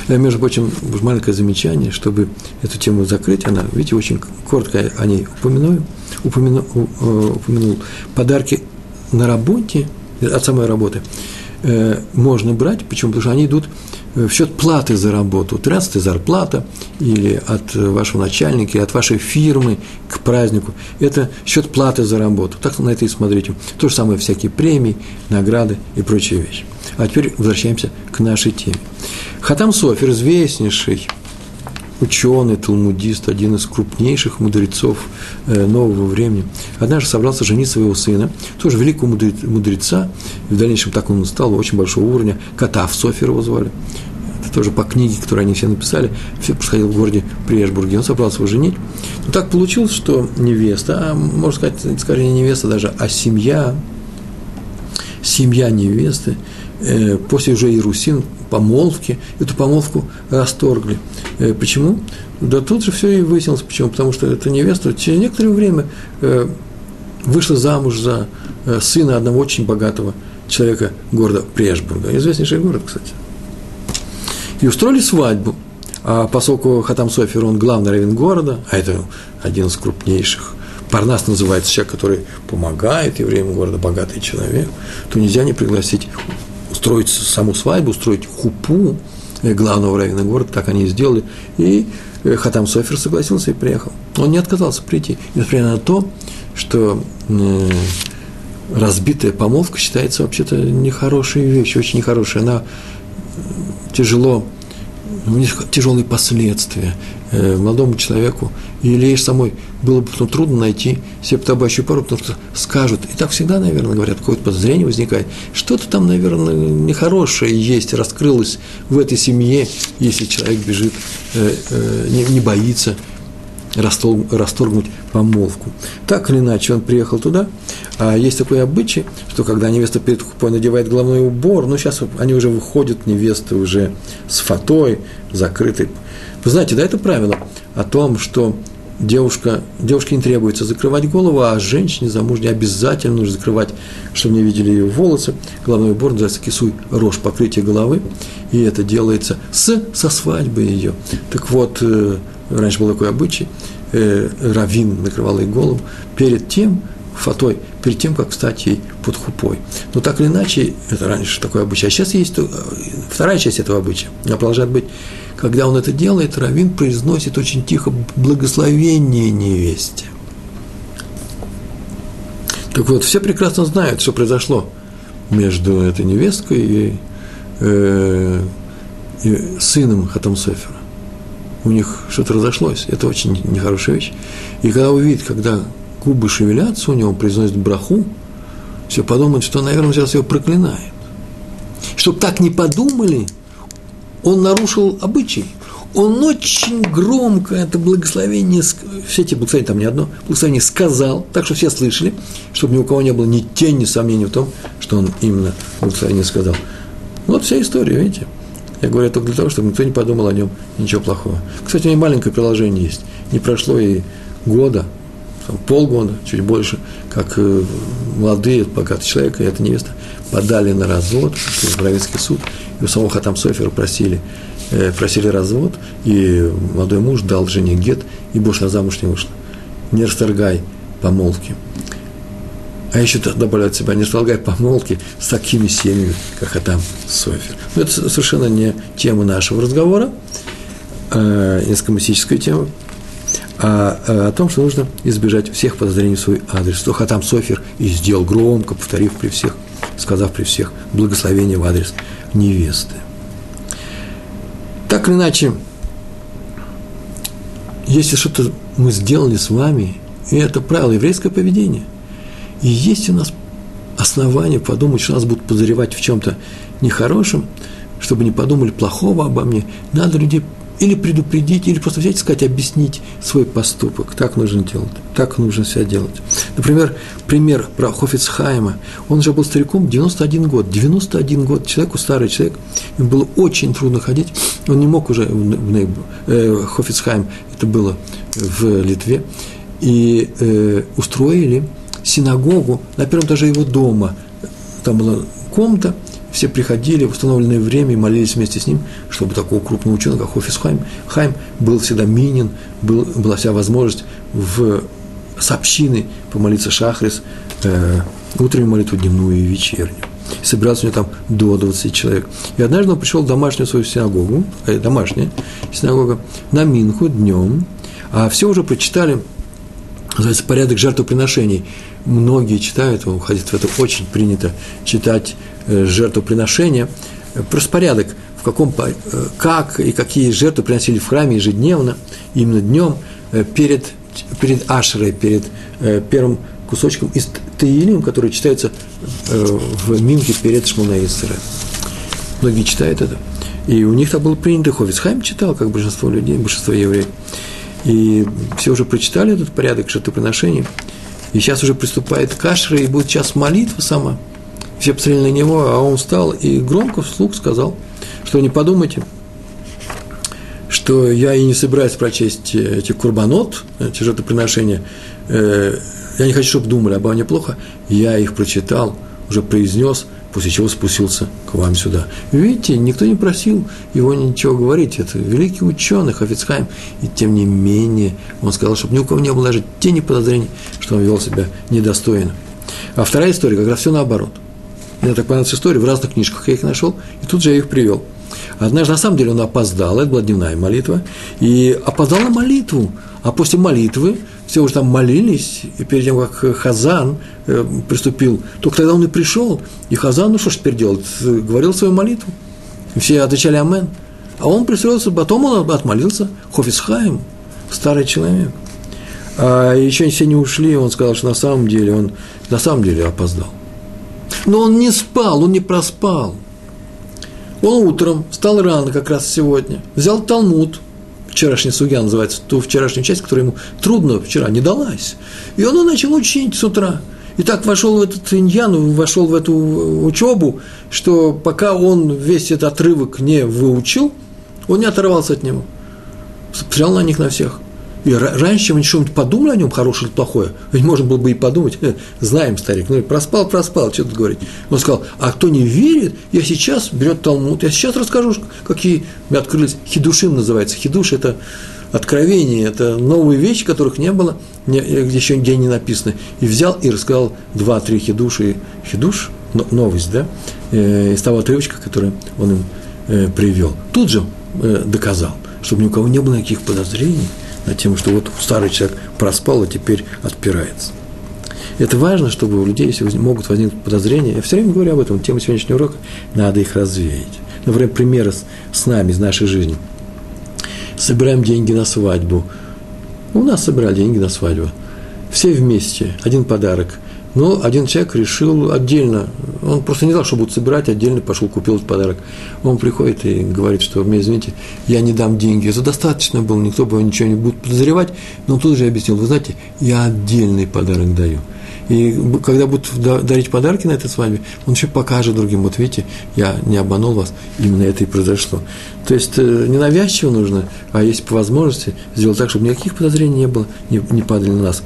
Я, между прочим, маленькое замечание, чтобы эту тему закрыть, она, видите, очень коротко о ней упомяну, упомяну, упомянул. Подарки на работе от самой работы, э, можно брать, почему? Потому что они идут в счет платы за работу, 13 зарплата или от вашего начальника, или от вашей фирмы к празднику. Это счет платы за работу. Так на это и смотрите. То же самое всякие премии, награды и прочие вещи. А теперь возвращаемся к нашей теме. Хатам Софер, известнейший ученый, талмудист, один из крупнейших мудрецов э, нового времени, однажды собрался женить своего сына, тоже великого мудреца, и в дальнейшем так он стал, очень большого уровня, Катав Софер его звали, это тоже по книге, которую они все написали, все происходило в городе Прежбурге, он собрался его женить. Но так получилось, что невеста, а можно сказать, скорее не невеста даже, а семья, семья невесты, после уже Иерусин, помолвки, эту помолвку расторгли. Э, почему? Да тут же все и выяснилось, почему. Потому что эта невеста через некоторое время э, вышла замуж за э, сына одного очень богатого человека города Прешбурга. Известнейший город, кстати. И устроили свадьбу. А поскольку Хатам Софер, он главный равен города, а это один из крупнейших, Парнас называется человек, который помогает евреям города, богатый человек, то нельзя не пригласить устроить саму свадьбу, устроить хупу э, главного равина города, так они и сделали. И э, Хатам Софер согласился и приехал. Он не отказался прийти, несмотря на то, что э, разбитая помолвка считается вообще-то нехорошей вещью, очень нехорошей. Она тяжело, у них тяжелые последствия молодому человеку. И лишь самой было бы потом трудно найти себе табачную пару, потому что скажут, и так всегда, наверное, говорят, какое-то подозрение возникает, что-то там, наверное, нехорошее есть, раскрылось в этой семье, если человек бежит, э, э, не, не боится расторгнуть помолвку. Так или иначе, он приехал туда, а есть такой обычай, что когда невеста перед хупой надевает головной убор, ну, сейчас они уже выходят, невесты уже с фатой, закрытой. Вы знаете, да, это правило о том, что девушка, девушке не требуется закрывать голову, а женщине замужней обязательно нужно закрывать, чтобы не видели ее волосы. Головной убор называется кисуй рожь, покрытие головы, и это делается с, со свадьбы ее. Так вот, э, раньше был такой обычай, э, равин накрывал ей голову перед тем, фатой, перед тем, как встать ей под хупой. Но так или иначе, это раньше такое обычай. А сейчас есть э, вторая часть этого обычая. Она продолжает быть когда он это делает, Равин произносит очень тихо благословение невесте. Так вот, все прекрасно знают, что произошло между этой невесткой и, э, и сыном Хатамсефера. У них что-то разошлось, это очень нехорошая вещь. И когда увидит, когда губы шевелятся у него, произносит браху, все подумают, что, наверное, сейчас его проклинает. Чтобы так не подумали – он нарушил обычай. Он очень громко это благословение, все эти благословения, там не одно, благословение сказал, так что все слышали, чтобы ни у кого не было ни тени сомнений в том, что он именно благословение сказал. Вот вся история, видите. Я говорю только для того, чтобы никто не подумал о нем ничего плохого. Кстати, у меня маленькое приложение есть. Не прошло и года, там, полгода, чуть как э, молодые, богатый человек и эта невеста подали на развод в Равинский суд, и у самого Хатам Софера просили, э, просили развод, и молодой муж дал жене гет, и больше на замуж не вышла. Не расторгай помолвки. А еще добавляют себя, не расторгай помолвки с такими семьями, как Хатам Софер. Но это совершенно не тема нашего разговора, э, несколько мистическая тема, а, а о том, что нужно избежать всех подозрений в свой адрес. Что Хатам Софер и сделал громко, повторив при всех, сказав при всех благословение в адрес невесты. Так или иначе, если что-то мы сделали с вами, и это правило еврейское поведение, и есть у нас основания подумать, что нас будут подозревать в чем-то нехорошем, чтобы не подумали плохого обо мне, надо людей или предупредить, или просто взять и сказать, объяснить свой поступок. Так нужно делать, так нужно себя делать. Например, пример про Хофицхайма. Он уже был стариком 91 год. 91 год, человеку, старый человек, ему было очень трудно ходить. Он не мог уже, в, э, Хофицхайм, это было в Литве, и э, устроили синагогу на первом этаже его дома. Там была комната, все приходили в установленное время и молились вместе с ним, чтобы такого крупного ученого, как Хофис Хайм, Хайм был всегда минен, был, была вся возможность в, с общиной помолиться шахрис, э, утреннюю молитву, дневную и вечернюю. Собирался у него там до 20 человек. И однажды он пришел в домашнюю свою синагогу, э, домашняя синагога, на Минху днем, а все уже прочитали, называется порядок жертвоприношений. Многие читают, уходят в это очень принято читать э, жертвоприношения. Просто порядок, в каком, э, как и какие жертвы приносили в храме ежедневно, именно днем, э, перед, перед Ашерой, перед первым кусочком из Таилим, который читается в Мимке перед Шмунаисера. Многие читают это. И у них так было принято, Ховицхайм читал, как большинство людей, большинство евреев. И все уже прочитали этот порядок жертвоприношений. И сейчас уже приступает кашра, и будет час молитвы сама. Все посмотрели на него, а он встал и громко вслух сказал, что не подумайте, что я и не собираюсь прочесть эти курбанот, эти жертвоприношения. Э, я не хочу, чтобы думали обо мне плохо. Я их прочитал, уже произнес – после чего спустился к вам сюда. Видите, никто не просил его ничего говорить, это великий ученый Хафицхайм, и тем не менее он сказал, чтобы ни у кого не было даже тени подозрений, что он вел себя недостойно. А вторая история как раз все наоборот. Я так понравилась история, в разных книжках я их нашел, и тут же я их привел. Однажды, на самом деле, он опоздал, это была дневная молитва, и опоздал на молитву, а после молитвы все уже там молились, и перед тем, как Хазан э, приступил, только тогда он и пришел, и Хазан, ну что ж теперь делать, говорил свою молитву, и все отвечали «Амен». А он пристроился, потом он отмолился, Хофисхайм, старый человек. А еще все не ушли, он сказал, что на самом деле он на самом деле опоздал. Но он не спал, он не проспал. Он утром встал рано, как раз сегодня, взял Талмуд – вчерашняя судья называется, ту вчерашнюю часть, которая ему трудно вчера не далась. И он начал учить с утра. И так вошел в этот иньян, вошел в эту учебу, что пока он весь этот отрывок не выучил, он не оторвался от него. Смотрел на них на всех. И раньше, они что-нибудь подумали о нем, хорошее или плохое, ведь можно было бы и подумать, э, знаем, старик, ну, проспал, проспал, что тут говорить. Он сказал, а кто не верит, я сейчас, берет Талмуд, я сейчас расскажу, какие открылись, хидушим называется, хидуш – это откровение, это новые вещи, которых не было, не, еще нигде не написано. И взял и рассказал два-три хидуши, хидуш, новость, да, э, из того отрывочка, который он им э, привел. Тут же э, доказал, чтобы ни у кого не было никаких подозрений – тем, что вот старый человек проспал, а теперь отпирается. Это важно, чтобы у людей, если могут возникнуть подозрения, я все время говорю об этом, тема сегодняшнего урока, надо их развеять. Например, примеры с, с нами, из нашей жизни. Собираем деньги на свадьбу. У нас собирали деньги на свадьбу. Все вместе, один подарок – но один человек решил отдельно, он просто не знал, что будут собирать, отдельно пошел, купил этот подарок. Он приходит и говорит, что, мне извините, я не дам деньги. Это достаточно было, никто бы ничего не будет подозревать. Но он тут же объяснил, вы знаете, я отдельный подарок даю. И когда будут дарить подарки на этой свадьбе, он еще покажет другим, вот видите, я не обманул вас, именно это и произошло. То есть э, ненавязчиво нужно, а есть по возможности сделать так, чтобы никаких подозрений не было, не, не падали на нас.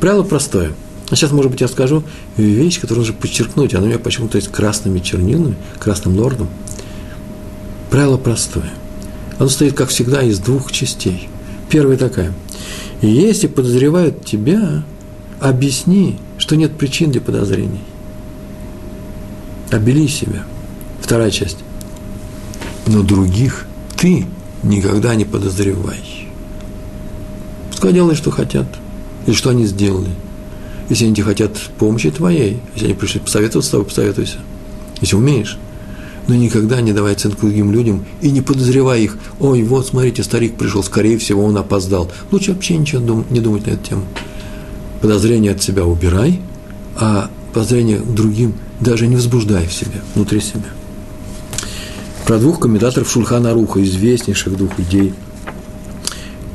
Правило простое – а сейчас, может быть, я скажу вещь, которую нужно подчеркнуть. Она у меня почему-то есть красными чернилами, красным лордом. Правило простое. Оно состоит, как всегда, из двух частей. Первая такая. Если подозревают тебя, объясни, что нет причин для подозрений. Обели себя. Вторая часть. Но других ты никогда не подозревай. Пускай делают, что хотят, или что они сделали – если они хотят помощи твоей, если они пришли посоветоваться с тобой, посоветуйся. Если умеешь. Но никогда не давай оценку другим людям и не подозревай их. Ой, вот, смотрите, старик пришел, скорее всего, он опоздал. Лучше вообще ничего не думать на эту тему. Подозрения от себя убирай, а подозрения к другим даже не возбуждай в себе, внутри себя. Про двух комментаторов Шульхана Руха, известнейших двух идей,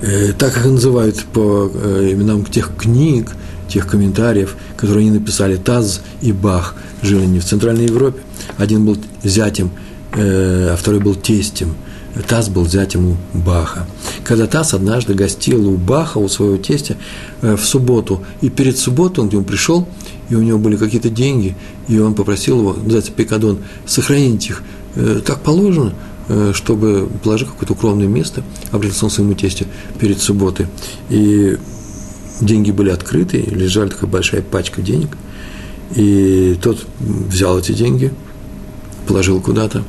э, так их называют по э, именам тех книг, тех комментариев, которые они написали. Таз и Бах жили не в Центральной Европе. Один был зятем, э, а второй был тестем. Таз был зятем у Баха. Когда Таз однажды гостил у Баха, у своего тестя, э, в субботу, и перед субботой он к нему пришел, и у него были какие-то деньги, и он попросил его, называется пикадон, сохранить их, э, как положено, чтобы положить какое-то укромное место, обратился он своему тестю перед субботой. И деньги были открыты, лежала такая большая пачка денег, и тот взял эти деньги, положил куда-то.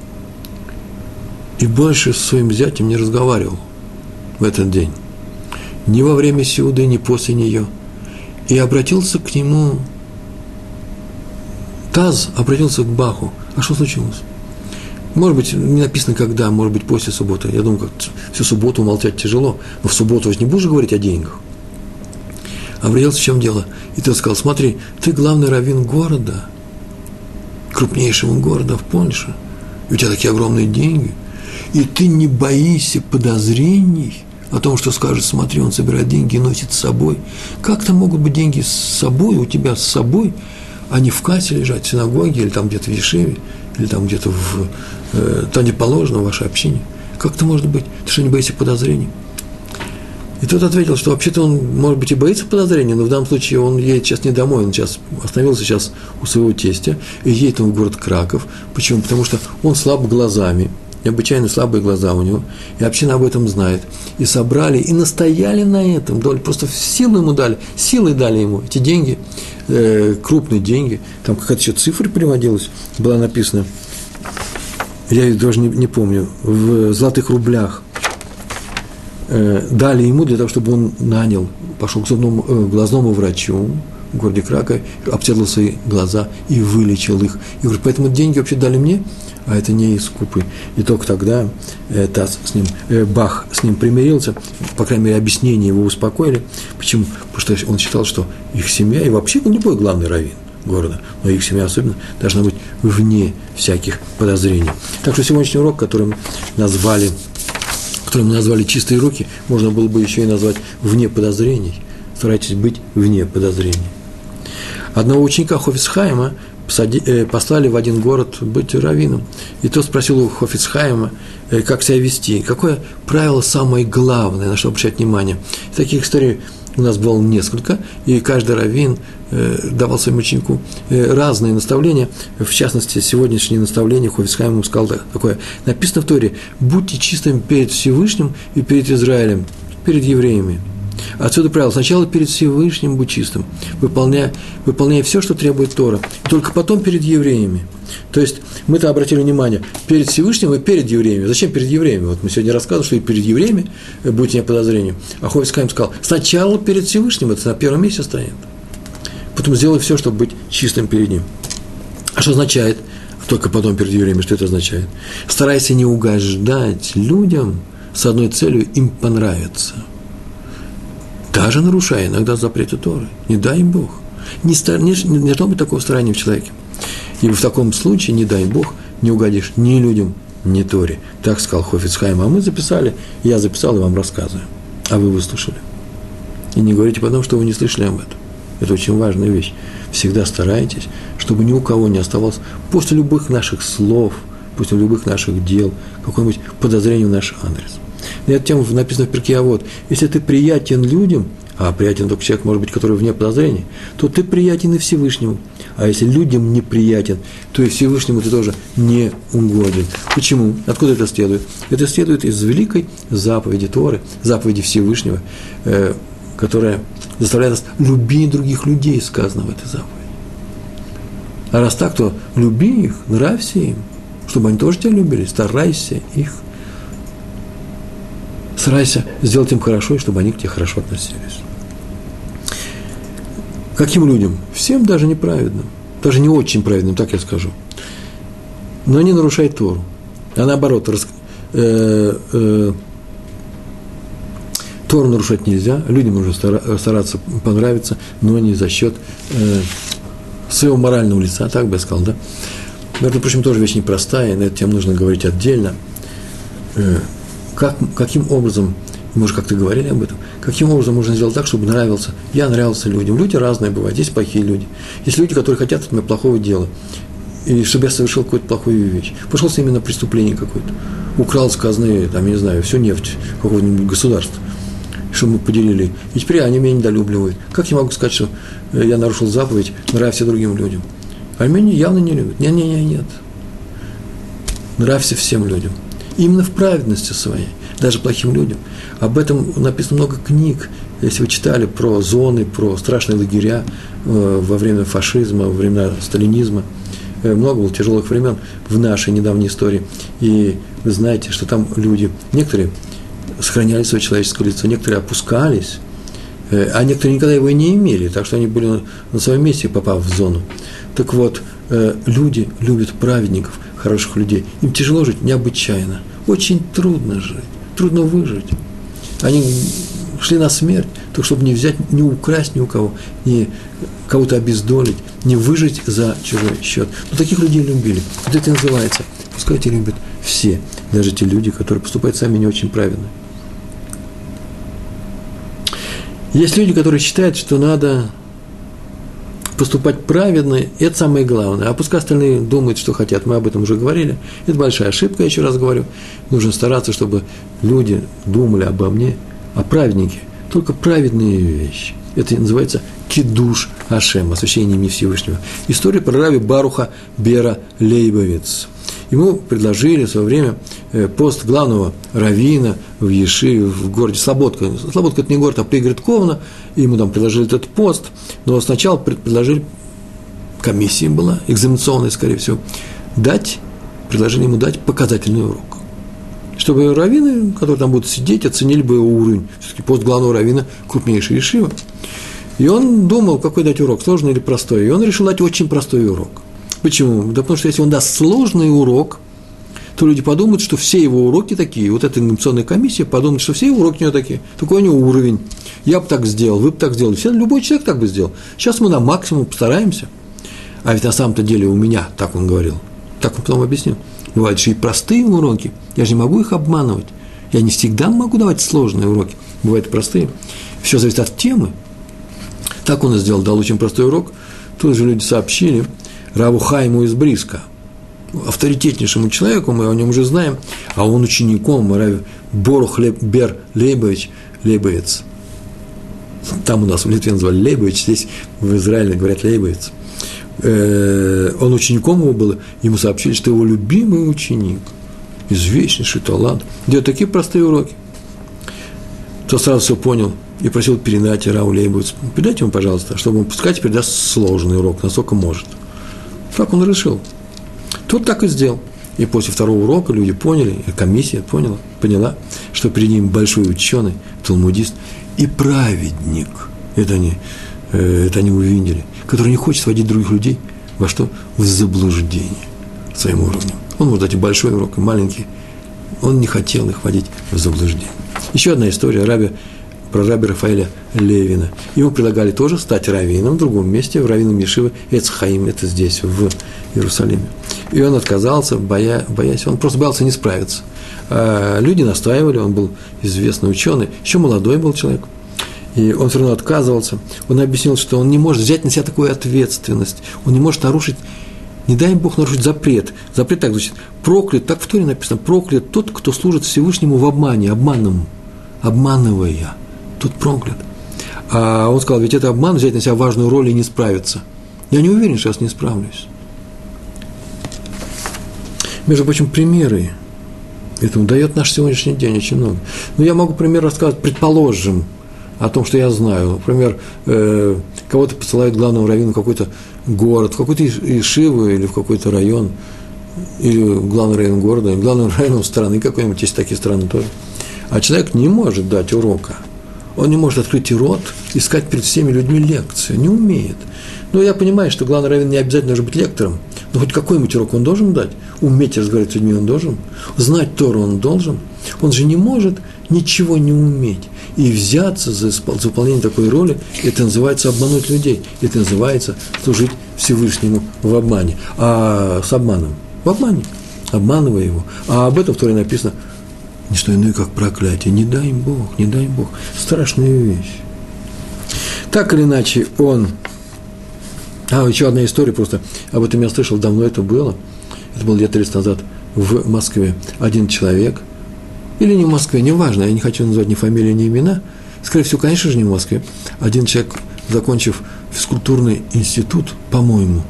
И больше с своим зятем не разговаривал в этот день. Ни во время Сиуды, ни после нее. И обратился к нему Таз обратился к Баху. А что случилось? Может быть, не написано когда, может быть, после субботы. Я думаю, как всю субботу молчать тяжело, но в субботу же не будешь говорить о деньгах. Обратился, в чем дело? И тот сказал, смотри, ты главный раввин города, крупнейшего города в Польше, и у тебя такие огромные деньги, и ты не боишься подозрений о том, что скажет, смотри, он собирает деньги и носит с собой. Как-то могут быть деньги с собой, у тебя с собой – они в кассе лежат, в синагоге, или там где-то в Ешеве, или там где-то в, э, там, где положено, в вашей общине. Как это может быть? Ты что, не боишься подозрений? И тот ответил, что вообще-то он, может быть, и боится подозрений, но в данном случае он едет сейчас не домой, он сейчас остановился сейчас у своего тестя, и едет он в город Краков. Почему? Потому что он слаб глазами, необычайно слабые глаза у него, и община об этом знает. И собрали, и настояли на этом, просто силу ему дали, силой дали ему эти деньги – э, крупные деньги, там какая-то еще цифра приводилась, была написана, я ее даже не, не помню, в золотых рублях, дали ему для того, чтобы он нанял, пошел к зубному, э, глазному врачу в городе Кракове, обследовал свои глаза и вылечил их. И говорит, поэтому деньги вообще дали мне, а это не искупы. И только тогда э, Тас с ним, э, Бах с ним примирился, по крайней мере, объяснения его успокоили. Почему? Потому что он считал, что их семья, и вообще любой главный раввин города, но их семья особенно должна быть вне всяких подозрений. Так что сегодняшний урок, который мы назвали, который мы назвали «Чистые руки», можно было бы еще и назвать «Вне подозрений». Старайтесь быть вне подозрений. Одного ученика Хофисхайма Э, послали в один город быть раввином. И тот спросил у Хофицхайма, э, как себя вести, какое правило самое главное, на что обращать внимание. И таких историй у нас было несколько, и каждый раввин э, давал своему ученику разные наставления. В частности, сегодняшнее наставление Хофицхайм ему сказал такое. Написано в Торе, будьте чистыми перед Всевышним и перед Израилем, перед евреями. Отсюда правило, сначала перед Всевышним будь чистым, выполняя, выполняя все, что требует Тора, только потом перед евреями. То есть мы-то обратили внимание, перед Всевышним и перед евреями. Зачем перед евреями? Вот мы сегодня рассказывали, что и перед евреями, э, будьте не подозрения. А Ховицкайм сказал, сначала перед Всевышним, это на первом месте стоит. Потом сделай все, чтобы быть чистым перед ним. А что означает? Только потом перед евреями, что это означает? Старайся не угождать людям с одной целью им понравиться – даже нарушая иногда запреты Торы. Не дай им Бог. Не, стар, не, не должно быть такого старания в человеке. И в таком случае, не дай Бог, не угодишь ни людям, ни Торе. Так сказал Хофицхайм. А мы записали, я записал и вам рассказываю. А вы выслушали. И не говорите потом, что вы не слышали об этом. Это очень важная вещь. Всегда старайтесь, чтобы ни у кого не оставалось после любых наших слов, после любых наших дел, какое-нибудь подозрение в наш адрес – на эту тему написано в перке, а вот, если ты приятен людям, а приятен только человек, может быть, который вне подозрений, то ты приятен и Всевышнему. А если людям неприятен, то и Всевышнему ты тоже не угоден. Почему? Откуда это следует? Это следует из великой заповеди Торы, заповеди Всевышнего, э, которая заставляет нас любить других людей, сказано в этой заповеди. А раз так, то люби их, нравься им, чтобы они тоже тебя любили, старайся их старайся сделать им хорошо, и чтобы они к тебе хорошо относились. Каким людям? Всем даже неправедным, даже не очень праведным, так я скажу. Но не нарушай Тору. А наоборот, рас, э, э, Тору нарушать нельзя, людям нужно стараться понравиться, но не за счет э, своего морального лица, так бы я сказал, да? Между прочим, тоже вещь непростая, на эту тему нужно говорить отдельно. Э, как, каким образом, мы уже как-то говорили об этом, каким образом можно сделать так, чтобы нравился, я нравился людям. Люди разные бывают, есть плохие люди. Есть люди, которые хотят от меня плохого дела, и чтобы я совершил какую-то плохую вещь. Пошелся именно преступление какое-то. Украл с казны, там, я не знаю, всю нефть какого-нибудь государства, чтобы мы поделили. И теперь они меня недолюбливают. Как я могу сказать, что я нарушил заповедь, нравься другим людям? А меня явно не любят. Нет, нет, нет, нет. Нравься всем людям – именно в праведности своей, даже плохим людям. Об этом написано много книг. Если вы читали про зоны, про страшные лагеря э, во время фашизма, во время сталинизма, э, много было тяжелых времен в нашей недавней истории. И вы знаете, что там люди, некоторые сохраняли свое человеческое лицо, некоторые опускались, э, а некоторые никогда его и не имели, так что они были на своем месте, попав в зону. Так вот, люди любят праведников, хороших людей. Им тяжело жить необычайно. Очень трудно жить, трудно выжить. Они шли на смерть, только чтобы не взять, не украсть ни у кого, не кого-то обездолить, не выжить за чужой счет. Но таких людей любили. Вот это и называется. Пускай эти любят все, даже те люди, которые поступают сами не очень правильно. Есть люди, которые считают, что надо поступать праведно, это самое главное. А пускай остальные думают, что хотят. Мы об этом уже говорили. Это большая ошибка, я еще раз говорю. Нужно стараться, чтобы люди думали обо мне а праведники – только праведные вещи. Это называется кидуш Ашем, освящение имени Всевышнего. История про раби Баруха Бера Лейбовец. Ему предложили в свое время э, пост главного равина в Ешиве, в городе Слободка. Слободка – это не город, а пригород Ковна. Ему там предложили этот пост, но сначала предложили, комиссия была, экзаменационная, скорее всего, дать, предложили ему дать показательный урок чтобы раввины, которые там будут сидеть, оценили бы его уровень. Все-таки пост главного раввина – крупнейший решива. И он думал, какой дать урок, сложный или простой. И он решил дать очень простой урок. Почему? Да потому что если он даст сложный урок, то люди подумают, что все его уроки такие. Вот эта инновационная комиссия подумает, что все его уроки у него такие. Такой у него уровень. Я бы так сделал, вы бы так сделали. Все, любой человек так бы сделал. Сейчас мы на максимум постараемся. А ведь на самом-то деле у меня, так он говорил, так он потом объяснил – Бывают же и простые уроки. Я же не могу их обманывать. Я не всегда могу давать сложные уроки. Бывают простые. Все зависит от темы. Так он и сделал, дал очень простой урок. Тут же люди сообщили Раву Хайму из Бриска, авторитетнейшему человеку, мы о нем уже знаем, а он учеником Рави Борух Бер Лейбович Лейбовец. Там у нас в Литве называли Лейбович, здесь в Израиле говорят Лейбовец – Э, он учеником его был, ему сообщили, что его любимый ученик, известнейший талант, делает такие простые уроки. То сразу все понял и просил передать Рау Лейбовицу. Передайте ему, пожалуйста, чтобы он пускай теперь даст сложный урок, насколько может. Так он решил. Тот так и сделал. И после второго урока люди поняли, комиссия поняла, поняла, что перед ним большой ученый, талмудист и праведник. Это они, э, это они увидели – который не хочет сводить других людей во что? В заблуждение своим уровнем. Он может дать и большой урок, и маленький. Он не хотел их вводить в заблуждение. Еще одна история раби, про раби Рафаэля Левина. Ему предлагали тоже стать раввином в другом месте, в раввином Ешивы Эцхаим, это здесь, в Иерусалиме. И он отказался, боя, боясь, он просто боялся не справиться. А люди настаивали, он был известный ученый, еще молодой был человек – и он все равно отказывался. Он объяснил, что он не может взять на себя такую ответственность, он не может нарушить, не дай Бог нарушить запрет. Запрет так звучит, проклят, так в Торе написано, проклят тот, кто служит Всевышнему в обмане, обманному, обманывая, тот проклят. А он сказал, ведь это обман, взять на себя важную роль и не справиться. Я не уверен, что я не справлюсь. Между прочим, примеры этому дает наш сегодняшний день очень много. Но я могу пример рассказать, предположим, о том, что я знаю. Например, э, кого-то посылают главному раввину в какой-то город, в какой-то Ишиву или в какой-то район, или главный район города, или главным *laughs* районом страны какой-нибудь, есть такие страны тоже. А человек не может дать урока. Он не может открыть рот и сказать перед всеми людьми лекцию. Не умеет. Но я понимаю, что главный раввин не обязательно должен быть лектором. Но хоть какой-нибудь урок он должен дать. Уметь разговаривать с людьми он должен. Знать Тору он должен. Он же не может ничего не уметь и взяться за выполнение такой роли, это называется обмануть людей, это называется служить Всевышнему в обмане. А с обманом? В обмане, обманывая его. А об этом в Торе написано не что иное, как проклятие. Не дай им Бог, не дай им Бог. Страшная вещь. Так или иначе, он... А, еще одна история просто. Об этом я слышал, давно это было. Это было лет 30 назад в Москве. Один человек – или не в Москве, неважно, я не хочу назвать ни фамилии, ни имена. Скорее всего, конечно же, не в Москве. Один человек, закончив физкультурный институт, по-моему,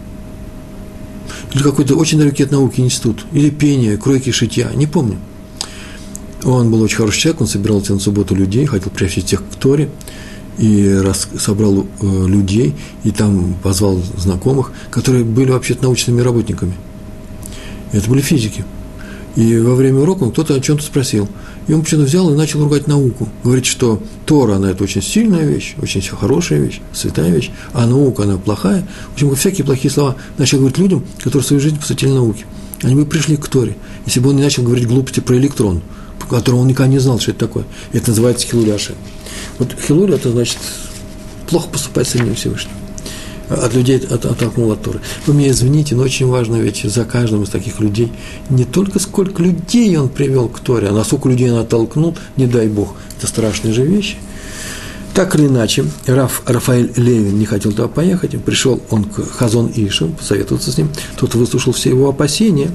или какой-то очень далекий от науки институт, или пение, кройки, шитья, не помню. Он был очень хороший человек, он собирал на субботу людей, хотел приобщить тех к Торе, и рас, собрал э, людей, и там позвал знакомых, которые были вообще-то научными работниками. Это были физики. И во время урока кто-то о чем-то спросил. И он почему-то взял и начал ругать науку. Говорит, что Тора, она это очень сильная вещь, очень хорошая вещь, святая вещь, а наука, она плохая. В общем, всякие плохие слова начал говорить людям, которые свою жизнь посвятили науке. Они бы пришли к Торе, если бы он не начал говорить глупости про электрон, по которому он никогда не знал, что это такое. Это называется хилуляши. Вот хилуль – это значит плохо поступать с самим Всевышним от людей от, оттолкнул от Торы. Вы меня извините, но очень важно ведь за каждым из таких людей не только сколько людей он привел к Торе, а насколько людей он оттолкнул, не дай Бог, это страшные же вещи. Так или иначе, Раф, Рафаэль Левин не хотел туда поехать, пришел он к Хазон Ишу, посоветоваться с ним, тот выслушал все его опасения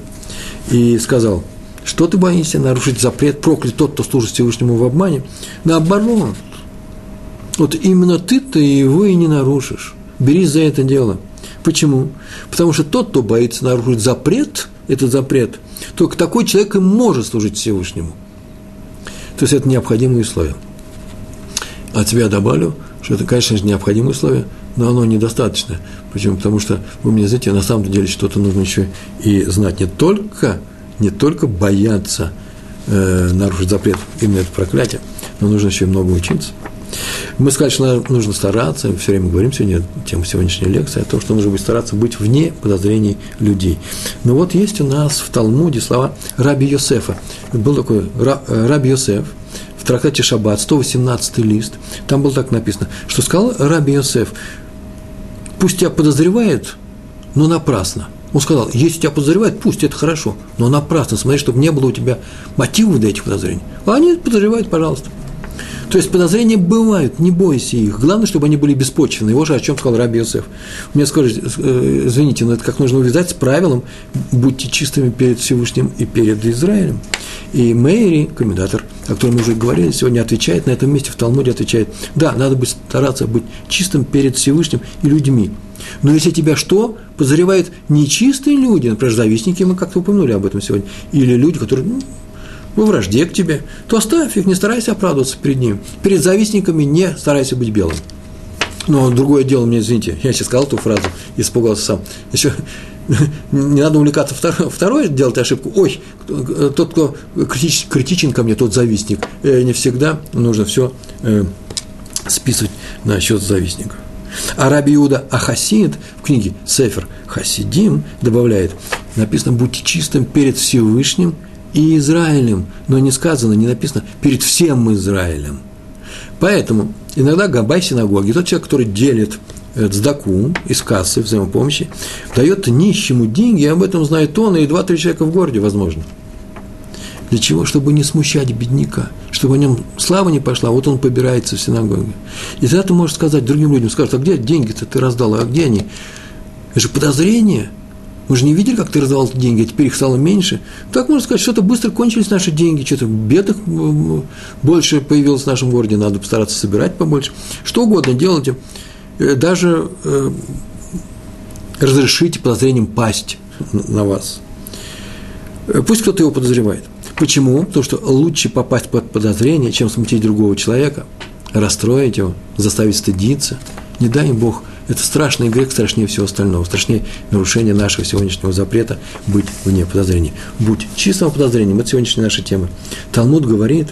и сказал, что ты боишься нарушить запрет, проклят тот, кто служит Всевышнему в обмане. Наоборот, вот именно ты-то его и не нарушишь берись за это дело. Почему? Потому что тот, кто боится нарушить запрет, этот запрет, только такой человек и может служить Всевышнему. То есть это необходимые условия. От себя добавлю, что это, конечно же, необходимые условия, но оно недостаточно. Почему? Потому что, вы мне знаете, на самом деле что-то нужно еще и знать не только, не только бояться э, нарушить запрет, именно это проклятие, но нужно еще и много учиться. Мы сказали, что нужно стараться, все время говорим сегодня, тема сегодняшней лекции, о том, что нужно быть стараться быть вне подозрений людей. Но вот есть у нас в Талмуде слова Раби Йосефа. Был такой э, Раби Йосеф, в трактате Шаббат, 118 лист, там было так написано, что сказал Раби Йосеф, пусть тебя подозревает, но напрасно. Он сказал, если тебя подозревают, пусть это хорошо, но напрасно, смотри, чтобы не было у тебя мотивов для этих подозрений. А они подозревают, пожалуйста. То есть подозрения бывают, не бойся их. Главное, чтобы они были беспочвенные. Вот же о чем сказал Раби Йосеф. Мне скажете, э, извините, но это как нужно увязать с правилом «будьте чистыми перед Всевышним и перед Израилем». И Мэри, комментатор, о котором мы уже говорили, сегодня отвечает на этом месте, в Талмуде отвечает, да, надо быть, стараться быть чистым перед Всевышним и людьми. Но если тебя что? Подозревают нечистые люди, например, завистники, мы как-то упомянули об этом сегодня, или люди, которые ну, во вражде к тебе, то оставь их, не старайся оправдываться перед ним. Перед завистниками не старайся быть белым. Но другое дело, мне извините, я сейчас сказал эту фразу, испугался сам. Еще *laughs* не надо увлекаться второй, второй делать ошибку. Ой, тот, кто критич, критичен ко мне, тот завистник. Э, не всегда нужно все э, списывать на счет завистников. А Раби Иуда Ахасид в книге Сефер Хасидим добавляет, написано, будьте чистым перед Всевышним – и Израилем, но не сказано, не написано перед всем Израилем. Поэтому иногда габай синагоги, тот человек, который делит э, цдаку из кассы взаимопомощи, дает нищему деньги, и об этом знает он и два-три человека в городе, возможно. Для чего? Чтобы не смущать бедняка, чтобы о нем слава не пошла, вот он побирается в синагоге. И тогда ты можешь сказать другим людям, скажут, а где деньги-то ты раздал, а где они? Это же подозрение – мы же не видели, как ты раздавал деньги, а теперь их стало меньше. Так можно сказать, что-то быстро кончились наши деньги, что-то бедных больше появилось в нашем городе, надо постараться собирать побольше. Что угодно делайте, э, даже э, разрешите подозрением пасть на вас. Э, пусть кто-то его подозревает. Почему? Потому что лучше попасть под подозрение, чем смутить другого человека, расстроить его, заставить стыдиться. Не дай им Бог – это страшный грех, страшнее всего остального, страшнее нарушение нашего сегодняшнего запрета быть вне подозрения. Будь чистым подозрением, это сегодняшняя наша тема. Талмуд говорит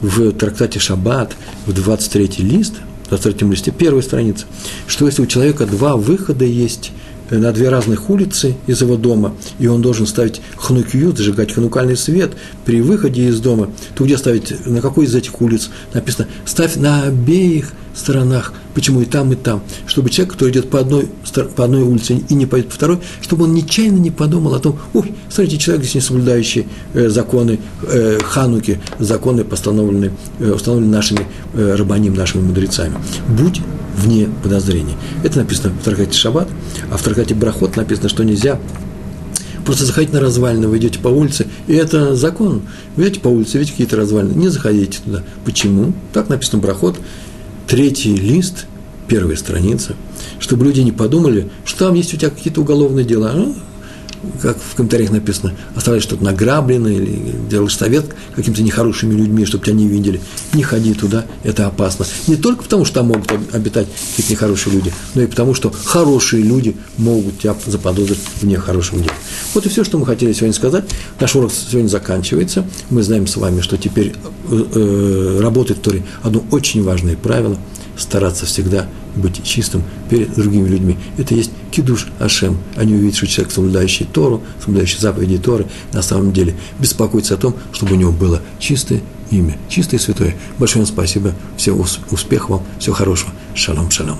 в трактате Шаббат, в 23 лист, в 23 листе, первая страница, что если у человека два выхода есть на две разных улицы из его дома, и он должен ставить хнукью, зажигать ханукальный свет при выходе из дома, то где ставить, на какой из этих улиц? Написано, ставь на обеих сторонах, почему и там, и там, чтобы человек, который идет по одной, по одной улице и не пойдет по второй, чтобы он нечаянно не подумал о том, ой, смотрите, человек здесь не соблюдающий э, законы э, Хануки, законы, постановленные, э, установленные нашими э, рабаним, нашими мудрецами. Будь вне подозрений. Это написано в Тракате Шаббат, а в Тракате Брахот написано, что нельзя просто заходить на развалины, вы идете по улице, и это закон. Вы идете по улице, видите какие-то развалины, не заходите туда. Почему? Так написано Брахот, третий лист, первая страница, чтобы люди не подумали, что там есть у тебя какие-то уголовные дела. Ну, как в комментариях написано, оставляешь что-то награбленное или делаешь совет каким-то нехорошими людьми, чтобы тебя не видели. Не ходи туда, это опасно. Не только потому, что там могут обитать какие-то нехорошие люди, но и потому, что хорошие люди могут тебя заподозрить в нехорошем деле. Вот и все, что мы хотели сегодня сказать. Наш урок сегодня заканчивается. Мы знаем с вами, что теперь э, э работает в Торе одно очень важное правило – стараться всегда быть чистым перед другими людьми. Это есть кидуш Ашем. Они увидят, что человек, соблюдающий Тору, соблюдающий заповеди Торы, на самом деле беспокоится о том, чтобы у него было чистое имя, чистое и святое. Большое вам спасибо, всего успехов вам, всего хорошего. Шалом, шалом.